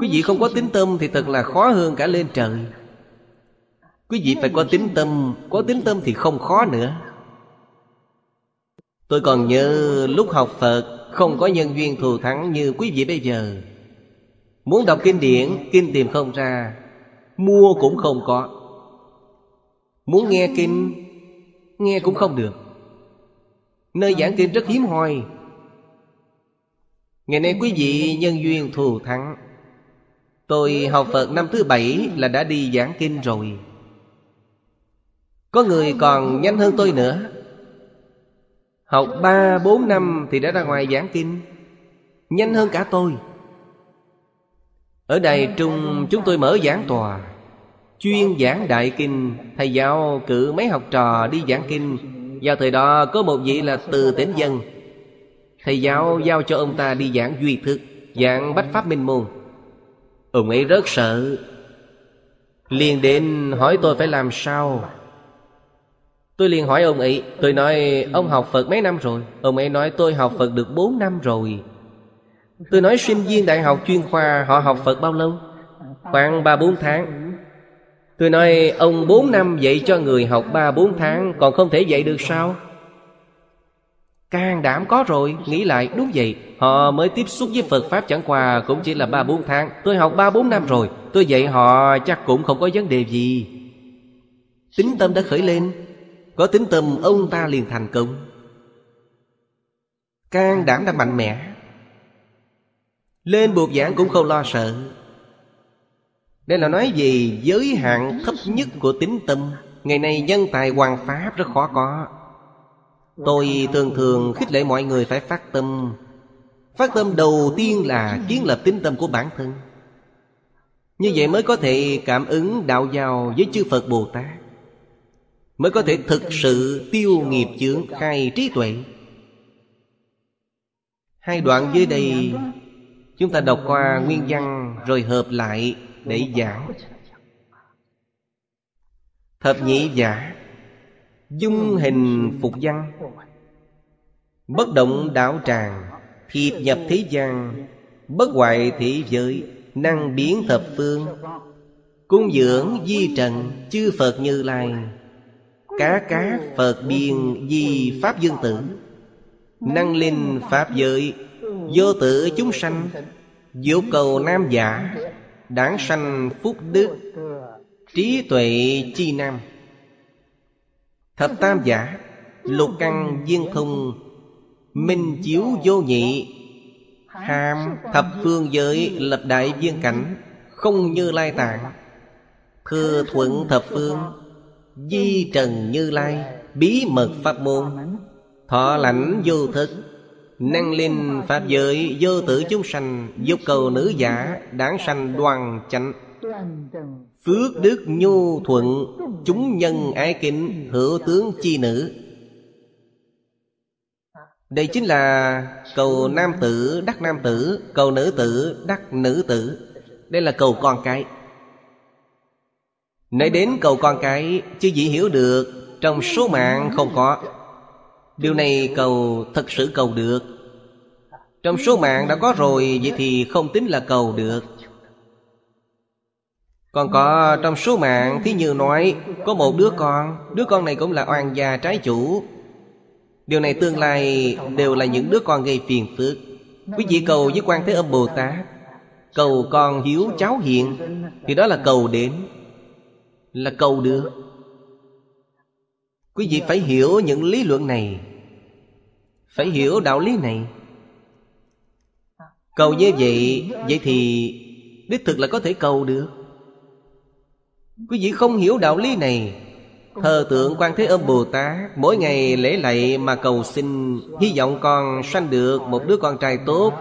Speaker 2: Quý vị không có tính tâm thì thật là khó hơn cả lên trời. Quý vị phải có tính tâm Có tính tâm thì không khó nữa. Tôi còn nhớ lúc học Phật không có nhân duyên thù thắng như quý vị bây giờ. Muốn đọc kinh điển, Kinh tìm không ra, Mua cũng không có. Muốn nghe kinh, Nghe cũng không được. Nơi giảng kinh rất hiếm hoi. Ngày nay quý vị nhân duyên thù thắng. Tôi học Phật năm thứ bảy là đã đi giảng kinh rồi. Có người còn nhanh hơn tôi nữa. Học ba, bốn năm thì đã ra ngoài giảng kinh. Nhanh hơn cả tôi. Ở Đài Trung, chúng tôi mở giảng tòa. Chuyên giảng đại kinh, Thầy giáo cử mấy học trò đi giảng kinh. Vào thời đó, có một vị là từ tỉnh dân. Thầy giáo giao cho ông ta đi giảng duy thức Giảng bách pháp minh môn. Ông ấy rất sợ. Liền đến hỏi tôi phải làm sao? Tôi liền hỏi ông ấy, Tôi nói, ông học Phật mấy năm rồi? Ông ấy nói, tôi học Phật được 4 năm rồi. Tôi nói, sinh viên đại học chuyên khoa, Họ học Phật bao lâu? Khoảng 3-4 tháng. Tôi nói, ông 4 năm dạy cho người học 3-4 tháng, Còn không thể dạy được sao? Can đảm có rồi, Nghĩ lại, đúng vậy. Họ mới tiếp xúc với Phật Pháp chẳng qua Cũng chỉ là 3-4 tháng. Tôi học 3-4 năm rồi, Tôi dạy họ chắc cũng không có vấn đề gì. Tính tâm đã khởi lên có tính tâm, ông ta liền thành công. Can đảm đã mạnh mẽ. Lên buộc giảng cũng không lo sợ. Đây là nói về giới hạn thấp nhất của tính tâm. Ngày nay nhân tài hoàng pháp rất khó có. Tôi thường thường khích lệ mọi người phải phát tâm. Phát tâm đầu tiên là kiến lập tính tâm của bản thân. Như vậy mới có thể cảm ứng đạo giàu với chư Phật Bồ Tát. Mới có thể thực sự tiêu nghiệp chướng khai trí tuệ. Hai đoạn dưới đây, Chúng ta đọc qua nguyên văn Rồi hợp lại để giảng. Thập nhị giả, Dung hình phục văn. Bất động đảo tràng, Thiệp nhập thế gian. Bất hoại thế giới, Năng biến thập phương. Cung dưỡng di trần, Chư Phật như lai. Cá cá Phật biên di Pháp dương tử. Năng linh Pháp giới, Vô tử chúng sanh, Vô cầu nam giả, Đáng sanh phúc đức, Trí tuệ chi nam. Thập tam giả, Lục căn viên thông, Minh chiếu vô nhị, Hàm thập phương giới Lập đại viên cảnh, Không như lai tạng, Thừa thuận thập phương Di trần như lai, Bí mật pháp môn. Thọ lãnh vô thức Năng linh pháp giới, Vô tử chúng sanh, Dục cầu nữ giả, Đáng sanh đoàn chánh. Phước đức nhu thuận, Chúng nhân ái kính, Hữu tướng chi nữ. Đây chính là cầu nam tử đắc nam tử, Cầu nữ tử đắc nữ tử. Đây là cầu con cái. Nói đến cầu con cái Chứ gì hiểu được, Trong số mạng không có. Điều này cầu thật sự cầu được. Trong số mạng đã có rồi, Vậy thì không tính là cầu được. Còn có, trong số mạng, Thí như nói, Có một đứa con Đứa con này cũng là oan gia trái chủ. Điều này tương lai Đều là những đứa con gây phiền phức. Quý vị cầu với quan Thế Âm Bồ Tát, Cầu con hiếu cháu hiện, Thì đó là cầu đến. Là cầu được. Quý vị phải hiểu những lý luận này. Phải hiểu đạo lý này. Cầu như vậy Vậy thì Đích thực là có thể cầu được. Quý vị không hiểu đạo lý này, Thờ tượng quan Thế Âm Bồ Tát Mỗi ngày lễ lạy mà cầu xin, Hy vọng con sanh được một đứa con trai tốt,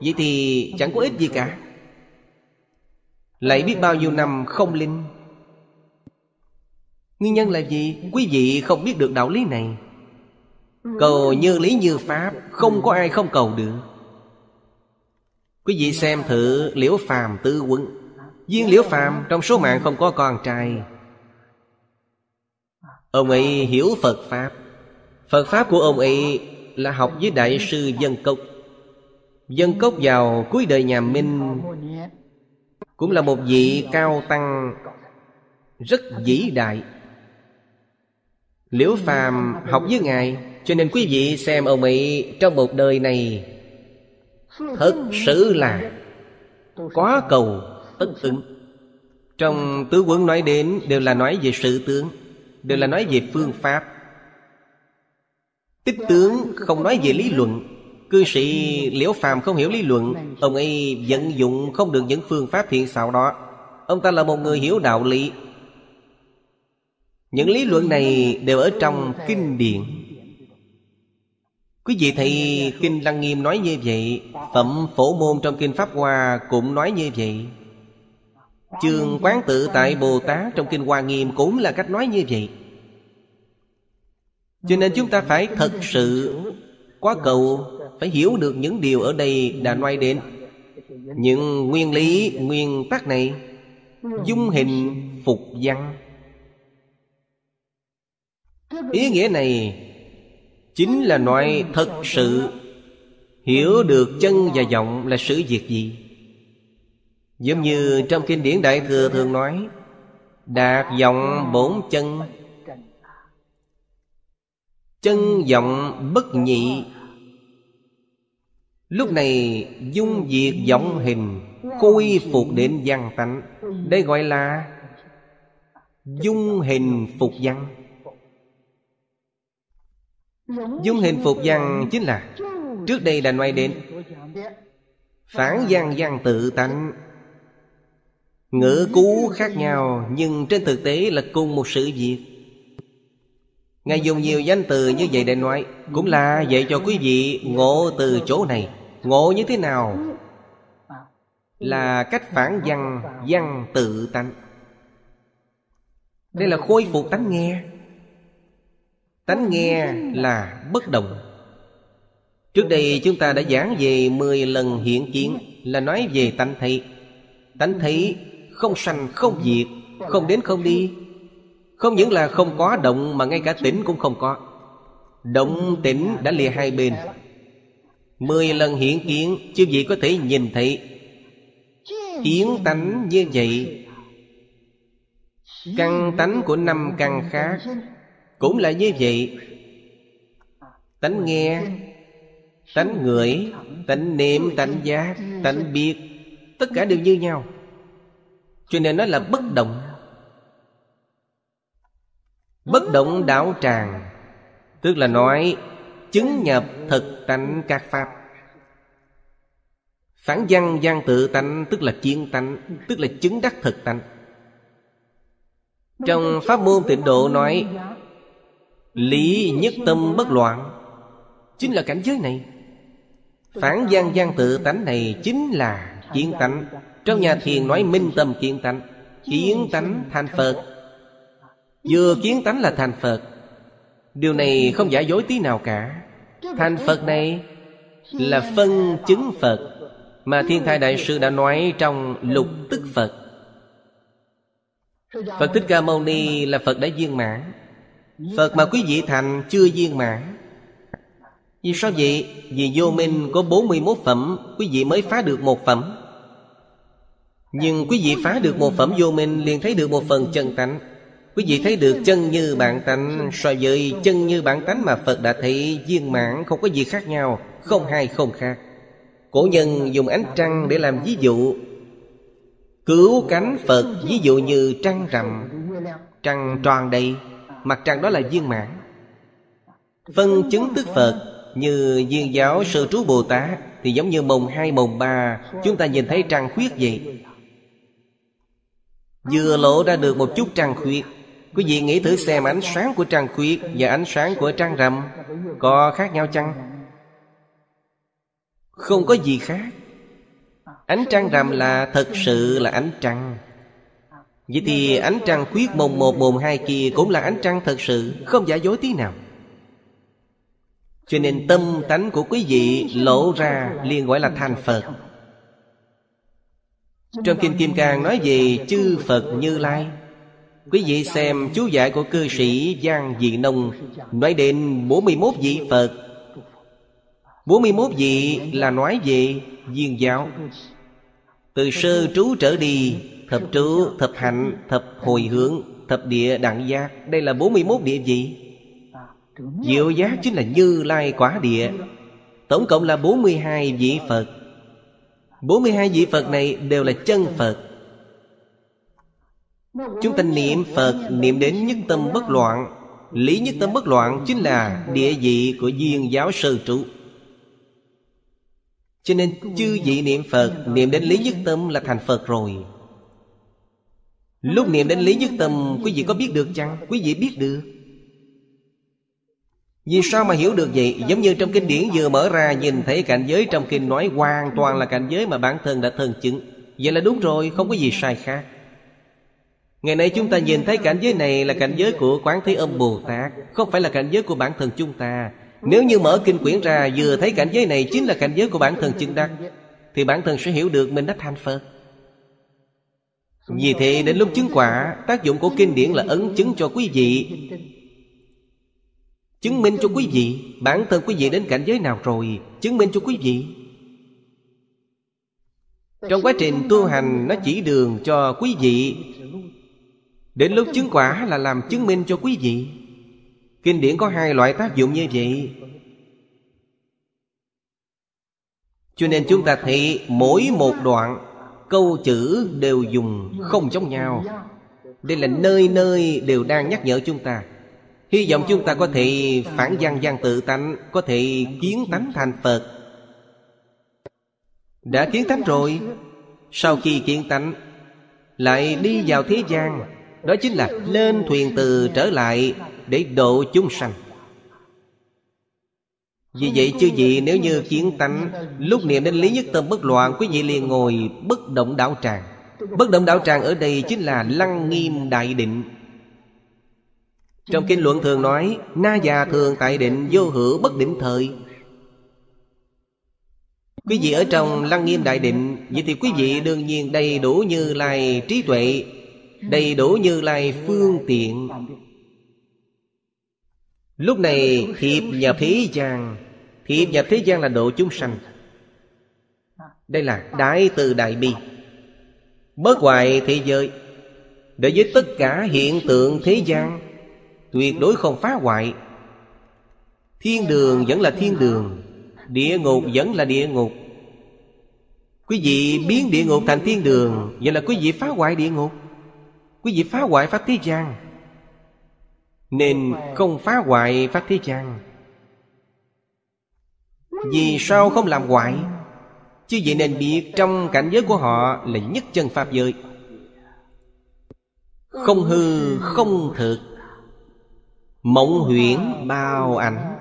Speaker 2: Vậy thì chẳng có ích gì cả. Lạy biết bao nhiêu năm không linh Nguyên nhân là gì? Quý vị không biết được đạo lý này. Cầu như lý như pháp, Không có ai không cầu được. Quý vị xem thử liễu phàm tư quân Viên liễu phàm trong số mạng không có con trai. Ông ấy hiểu Phật Pháp. Phật Pháp của ông ấy là học với Đại sư Dân Cốc. Dân Cốc vào cuối đời nhà Minh Cũng là một vị cao tăng Rất vĩ đại. Liễu Phàm học với Ngài, Cho nên quý vị xem ông ấy trong một đời này. Thật sự là Quá cầu tất ứng Trong tứ quấn nói đến Đều là nói về sự tướng, Đều là nói về phương pháp. Tích tướng không nói về lý luận. Cư sĩ Liễu Phàm không hiểu lý luận, Ông ấy vận dụng không được những phương pháp thiện xạo đó. Ông ta là một người hiểu đạo lý. Những lý luận này đều ở trong kinh điển. Quý vị thấy Kinh Lăng Nghiêm nói như vậy Phẩm Phổ Môn trong Kinh Pháp Hoa cũng nói như vậy. Chương Quán Tự Tại Bồ Tát trong Kinh Hoa Nghiêm cũng là cách nói như vậy. Cho nên chúng ta phải thật sự quá cầu Phải hiểu được những điều ở đây đã nói đến. Những nguyên lý, nguyên tắc này Dung hình phục văn. Ý nghĩa này Chính là nói thật sự. Hiểu được chân và vọng là sự việc gì? Giống như trong kinh điển Đại Thừa thường nói, Đạt vọng bổn chân. Chân vọng bất nhị. Lúc này dung diệt vọng hình Khôi phục đến văn tánh. Đây gọi là Dung hình phục văn. Dung hình phục văn chính là Trước đây đã nói đến Phản văn văn tự tánh. Ngữ cú khác nhau Nhưng trên thực tế là cùng một sự việc. Ngài dùng nhiều danh từ như vậy để nói Cũng là dạy cho quý vị ngộ từ chỗ này. Ngộ như thế nào? Là cách phản văn văn tự tánh. Đây là khôi phục tánh nghe Tánh nghe là bất động Trước đây chúng ta đã giảng về 10 lần hiện kiến Là nói về tánh thấy. Tánh thấy không sanh không diệt Không đến không đi. Không những là không có động Mà ngay cả tỉnh cũng không có. Động tỉnh đã lìa hai bên. Mười lần hiện kiến Chư vị có thể nhìn thấy. Kiến tánh như vậy Căn tánh của năm căn khác cũng là như vậy. Tánh nghe, Tánh ngửi, Tánh niệm Tánh giác, Tánh biết, Tất cả đều như nhau. Cho nên nó là bất động. Bất động đảo tràng, Tức là nói, Chứng nhập thực tánh các pháp. Phản văn văn tự tánh, Tức là chuyên tánh, Tức là chứng đắc thực tánh. Trong pháp môn tịnh độ nói Lý nhất tâm bất loạn. Chính là cảnh giới này. Phản văn văn tự tánh này Chính là kiến tánh. Trong nhà thiền nói minh tâm kiến tánh. Kiến tánh thành Phật. Vừa kiến tánh là thành Phật. Điều này không giả dối tí nào cả. Thành Phật này Là phân chứng Phật Mà Thiên Thai Đại Sư đã nói trong lục tức Phật. Phật Thích Ca Mâu Ni là Phật đã viên mãn Phật mà quý vị thành chưa viên mãn. Vì sao vậy? Vì vô minh có 41 phẩm, Quý vị mới phá được một phẩm. Nhưng quý vị phá được một phẩm vô minh liền thấy được một phần chân tánh. Quý vị thấy được chân như bản tánh. So với chân như bản tánh mà Phật đã thấy, viên mãn không có gì khác nhau, Không hai, không khác. Cổ nhân dùng ánh trăng để làm ví dụ. Cứu cánh Phật, ví dụ như trăng rằm. Trăng tròn đầy Mặt trăng đó là viên mãn. Phân chứng tức Phật Như viên giáo sơ trú Bồ Tát Thì giống như mồng hai, mồng ba. Chúng ta nhìn thấy trăng khuyết vậy. Vừa lộ ra được một chút trăng khuyết. Quý vị nghĩ thử xem ánh sáng của trăng khuyết Và ánh sáng của trăng rằm Có khác nhau chăng? Không có gì khác. Ánh trăng rằm là thật sự là ánh trăng. Vậy thì ánh trăng khuyết mùng một mùng hai kia Cũng là ánh trăng thật sự, Không giả dối tí nào. Cho nên tâm tánh của quý vị lộ ra liền gọi là thành Phật. Trong Kinh Kim Cang nói về chư Phật Như Lai, Quý vị xem chú giải của cư sĩ Giang Dị Nông Nói đến 41 vị Phật. 41 vị là nói về viên giáo. Từ sơ trú trở đi Thập trú, thập hạnh, thập hồi hướng Thập địa đẳng giác. Đây là 41 địa vị. Diệu giác chính là như lai quả địa. Tổng cộng là 42 vị Phật. 42 vị Phật này đều là chân Phật. Chúng ta niệm Phật Niệm đến nhất tâm bất loạn. Lý nhất tâm bất loạn Chính là địa vị của duyên giáo sơ trụ. Cho nên chư vị niệm Phật Niệm đến lý nhất tâm là thành Phật rồi. Lúc niệm đến lý nhất tâm Quý vị có biết được chăng? Quý vị biết được. Vì sao mà hiểu được vậy? Giống như trong kinh điển vừa mở ra Nhìn thấy cảnh giới trong kinh nói Hoàn toàn là cảnh giới mà bản thân đã thân chứng. Vậy là đúng rồi, không có gì sai khác. Ngày nay chúng ta nhìn thấy cảnh giới này là cảnh giới của Quán Thế Âm Bồ Tát Không phải là cảnh giới của bản thân chúng ta. Nếu như mở kinh quyển ra Vừa thấy cảnh giới này chính là cảnh giới của bản thân chứng đắc Thì bản thân sẽ hiểu được mình đã thành Phật. Vì thế đến lúc chứng quả, Tác dụng của kinh điển là ấn chứng cho quý vị. Chứng minh cho quý vị, Bản thân quý vị đến cảnh giới nào rồi, Chứng minh cho quý vị. Trong quá trình tu hành, Nó chỉ đường cho quý vị. Đến lúc chứng quả là làm chứng minh cho quý vị. Kinh điển có hai loại tác dụng như vậy. Cho nên chúng ta thấy mỗi một đoạn Câu chữ đều dùng không giống nhau. Đây là nơi nơi đều đang nhắc nhở chúng ta. Hy vọng chúng ta có thể phản văn văn tự tánh, Có thể kiến tánh thành Phật. Đã kiến tánh rồi, Sau khi kiến tánh, Lại đi vào thế gian, Đó chính là lên thuyền từ trở lại Để độ chúng sanh vì vậy chứ gì nếu như kiến tánh, Lúc niệm đến lý nhất tâm bất loạn, Quý vị liền ngồi bất động đạo tràng. Bất động đạo tràng ở đây chính là lăng nghiêm đại định. Trong kinh luận thường nói, Na già thường tại định, vô hữu bất định thời. Quý vị ở trong lăng nghiêm đại định, Vậy thì quý vị đương nhiên đầy đủ như lai trí tuệ, Đầy đủ như lai phương tiện. Lúc này hiệp nhập thế gian Thiệp nhập thế gian là độ chúng sanh. Đây là đại từ đại bi. Bớt hoại thế giới Đối với tất cả hiện tượng thế gian, Tuyệt đối không phá hoại. Thiên đường vẫn là thiên đường, Địa ngục vẫn là địa ngục. Quý vị biến địa ngục thành thiên đường, Vậy là quý vị phá hoại địa ngục. Quý vị phá hoại pháp thế gian. Nên không phá hoại pháp thế gian vì sao không làm hoại Chứ vậy nên biết trong cảnh giới của họ là nhất chân Pháp giới. Không hư, không thực, Mộng huyễn bao ảnh.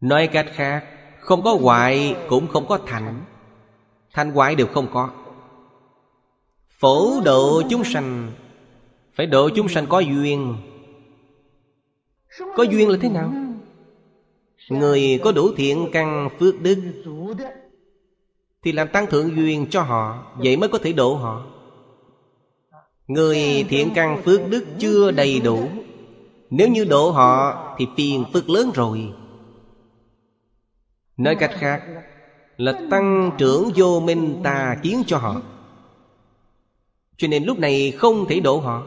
Speaker 2: Nói cách khác, Không có hoại cũng không có thành. Thành hoại đều không có. Phổ độ chúng sanh, Phải độ chúng sanh có duyên. Có duyên là thế nào? Người có đủ thiện căn phước đức Thì làm tăng thượng duyên cho họ, Vậy mới có thể độ họ. Người thiện căn phước đức chưa đầy đủ, Nếu như độ họ Thì phiền phước lớn rồi. Nói cách khác, Là tăng trưởng vô minh tà kiến cho họ. Cho nên lúc này không thể độ họ,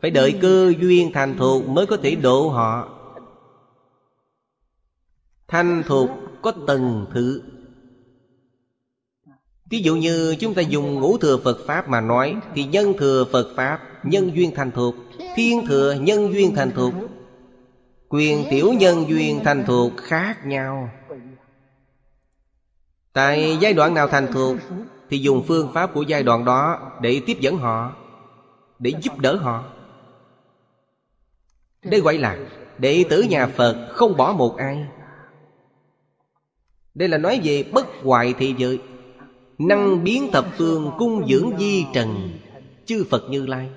Speaker 2: Phải đợi cơ duyên thành thuộc mới có thể độ họ. Thanh thuộc có tầng thứ. Ví dụ như chúng ta dùng ngũ thừa Phật Pháp mà nói, Thì nhân thừa Phật Pháp, Nhân duyên thành thuộc, Thiên thừa nhân duyên thành thuộc. Quyền tiểu nhân duyên thành thuộc khác nhau. Tại giai đoạn nào thành thuộc, Thì dùng phương pháp của giai đoạn đó Để tiếp dẫn họ, Để giúp đỡ họ. Đây gọi là Đệ tử nhà Phật không bỏ một ai đây là nói về bất hoại thị giới Năng biến thập phương cung dưỡng di trần, Chư Phật Như Lai.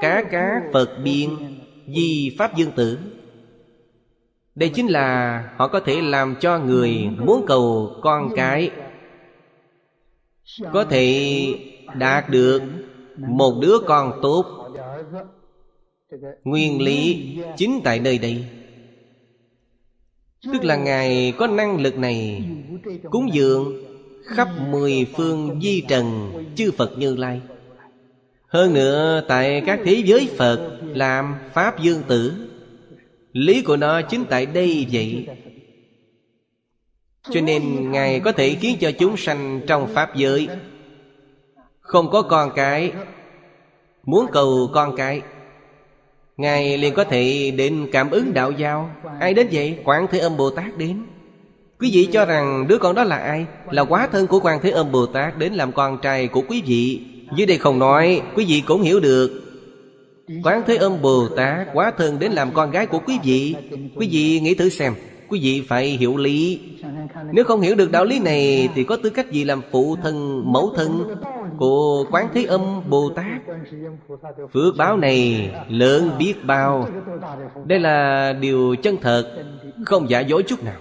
Speaker 2: Cá cá Phật biên, Di Pháp Dương Tử. Đây chính là họ có thể làm cho người muốn cầu con cái. Có thể đạt được một đứa con tốt. Nguyên lý chính tại nơi đây. Tức là Ngài có năng lực này Cúng dường khắp mười phương di trần chư Phật Như Lai. Hơn nữa, tại các thế giới Phật làm Pháp Dương Tử, Lý của nó chính tại đây vậy. Cho nên Ngài có thể khiến cho chúng sanh trong Pháp giới Không có con cái, Muốn cầu con cái Ngài liền có thể đến cảm ứng đạo giao Ai đến vậy? Quảng Thế Âm Bồ Tát đến. Quý vị cho rằng đứa con đó là ai? Là quá thân của Quan Thế Âm Bồ Tát Đến làm con trai của quý vị. Dưới đây không nói Quý vị cũng hiểu được. Quán Thế Âm Bồ Tát quá thân đến làm con gái của quý vị. Quý vị nghĩ thử xem Quý vị phải hiểu lý. Nếu không hiểu được đạo lý này Thì có tư cách gì làm phụ thân, mẫu thân? Của Quán Thế Âm Bồ Tát. Phước báo này lớn biết bao. Đây là điều chân thật, Không giả dối chút nào.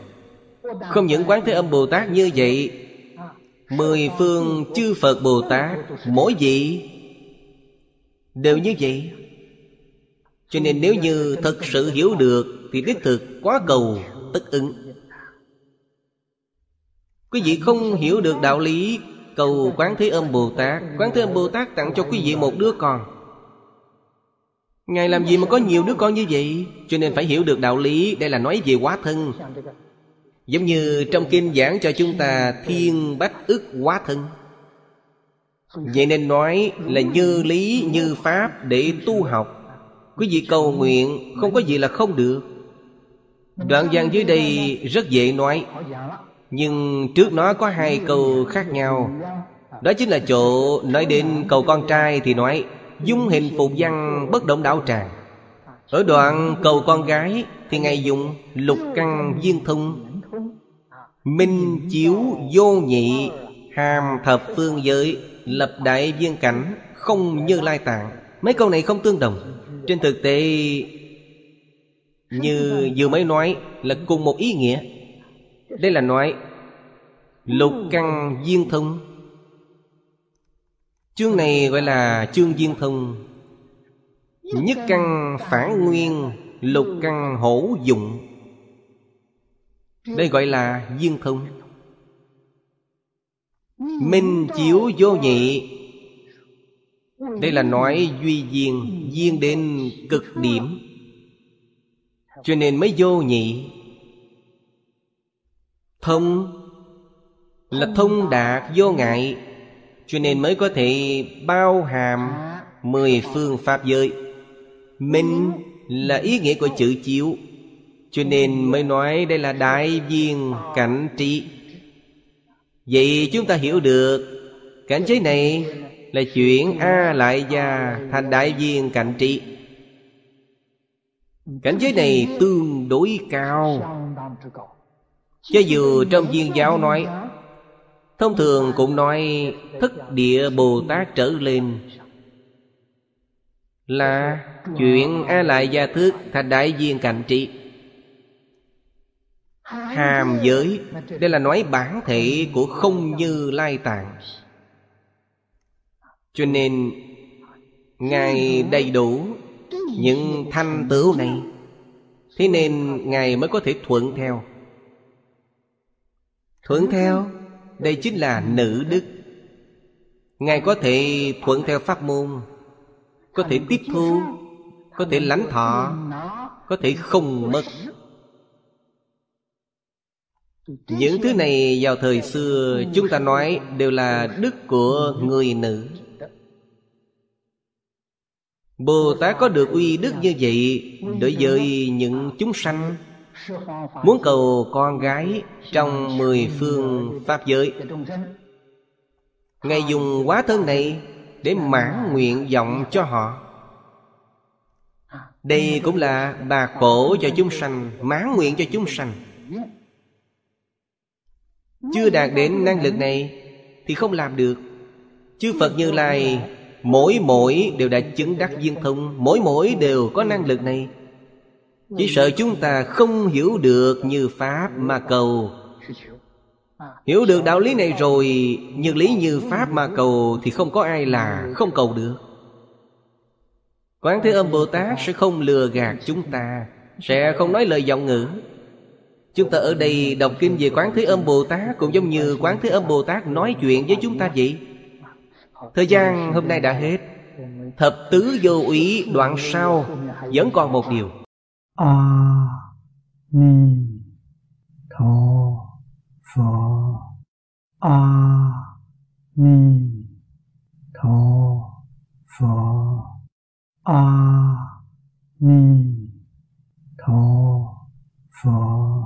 Speaker 2: Không những Quán Thế Âm Bồ Tát như vậy, Mười phương chư Phật Bồ Tát, Mỗi vị Đều như vậy. Cho nên nếu như thật sự hiểu được, Thì đích thực quá cầu tất ứng. Quý vị không hiểu được đạo lý Cầu Quán Thế Âm Bồ Tát. Quán Thế Âm Bồ Tát tặng cho quý vị một đứa con. Ngài làm gì mà có nhiều đứa con như vậy? Cho nên phải hiểu được đạo lý, Đây là nói về quá thân. Giống như trong kinh giảng cho chúng ta, Thiên bách ức quá thân. Vậy nên nói là như lý, như pháp để tu học. Quý vị cầu nguyện, không có gì là không được. Đoạn văn dưới đây rất dễ nói. Nhưng trước nó có hai câu khác nhau. Đó chính là chỗ nói đến cầu con trai thì nói, Dung hình phục văn bất động đạo tràng. Ở đoạn cầu con gái Thì Ngài dùng lục căn viên thông. Minh chiếu vô nhị, Hàm thập phương giới, Lập đại viên cảnh, Không như lai tạng. Mấy câu này không tương đồng. Trên thực tế, Như vừa mới nói, Là cùng một ý nghĩa. Đây là nói, Lục căn viên thông. Chương này gọi là chương viên thông. Nhất căn phản nguyên, Lục căn hổ dụng. Đây gọi là viên thông. Minh chiếu vô nhị. Đây là nói duy duyên Duyên đến cực điểm. Cho nên mới vô nhị. Thông Là thông đạt vô ngại cho nên mới có thể bao hàm Mười phương Pháp giới. Minh là ý nghĩa của chữ chiếu Cho nên mới nói đây là đại viên cảnh trị Vậy chúng ta hiểu được Cảnh giới này là chuyển A lại gia thành đại viên cảnh trị Cảnh giới này tương đối cao cho dù trong viên giáo nói, Thông thường cũng nói Thức địa Bồ Tát trở lên. Là chuyện A Lại Gia Thức Thành đại viên cảnh trị. Hàm giới, Đây là nói bản thể của không như lai tạng. Cho nên, Ngài đầy đủ Những thanh tửu này. Thế nên Ngài mới có thể thuận theo. Thuận theo. Đây chính là nữ đức. Ngài có thể thuận theo pháp môn Có thể tiếp thu Có thể lãnh thọ Có thể không mất. Những thứ này vào thời xưa Chúng ta nói đều là đức của người nữ. Bồ Tát có được uy đức như vậy Đối với những chúng sanh Muốn cầu con gái Trong mười phương Pháp giới. Ngài dùng quá thân này Để mãn nguyện vọng cho họ. Đây cũng là bà khổ cho chúng sanh, Mãn nguyện cho chúng sanh. Chưa đạt đến năng lực này Thì không làm được. Chư Phật Như Lai Mỗi mỗi đều đã chứng đắc viên thông, Mỗi mỗi đều có năng lực này chỉ sợ chúng ta không hiểu được như Pháp mà cầu. Hiểu được đạo lý này rồi như lý như Pháp mà cầu Thì không có ai là không cầu được. Quán Thế Âm Bồ Tát sẽ không lừa gạt chúng ta, Sẽ không nói lời giọng ngữ. Chúng ta ở đây đọc kinh về Quán Thế Âm Bồ Tát Cũng giống như Quán Thế Âm Bồ Tát nói chuyện với chúng ta vậy. Thời gian hôm nay đã hết. Thập tứ vô úy đoạn sau Vẫn còn một điều.
Speaker 1: 阿弥陀佛。阿弥陀佛。阿弥陀佛。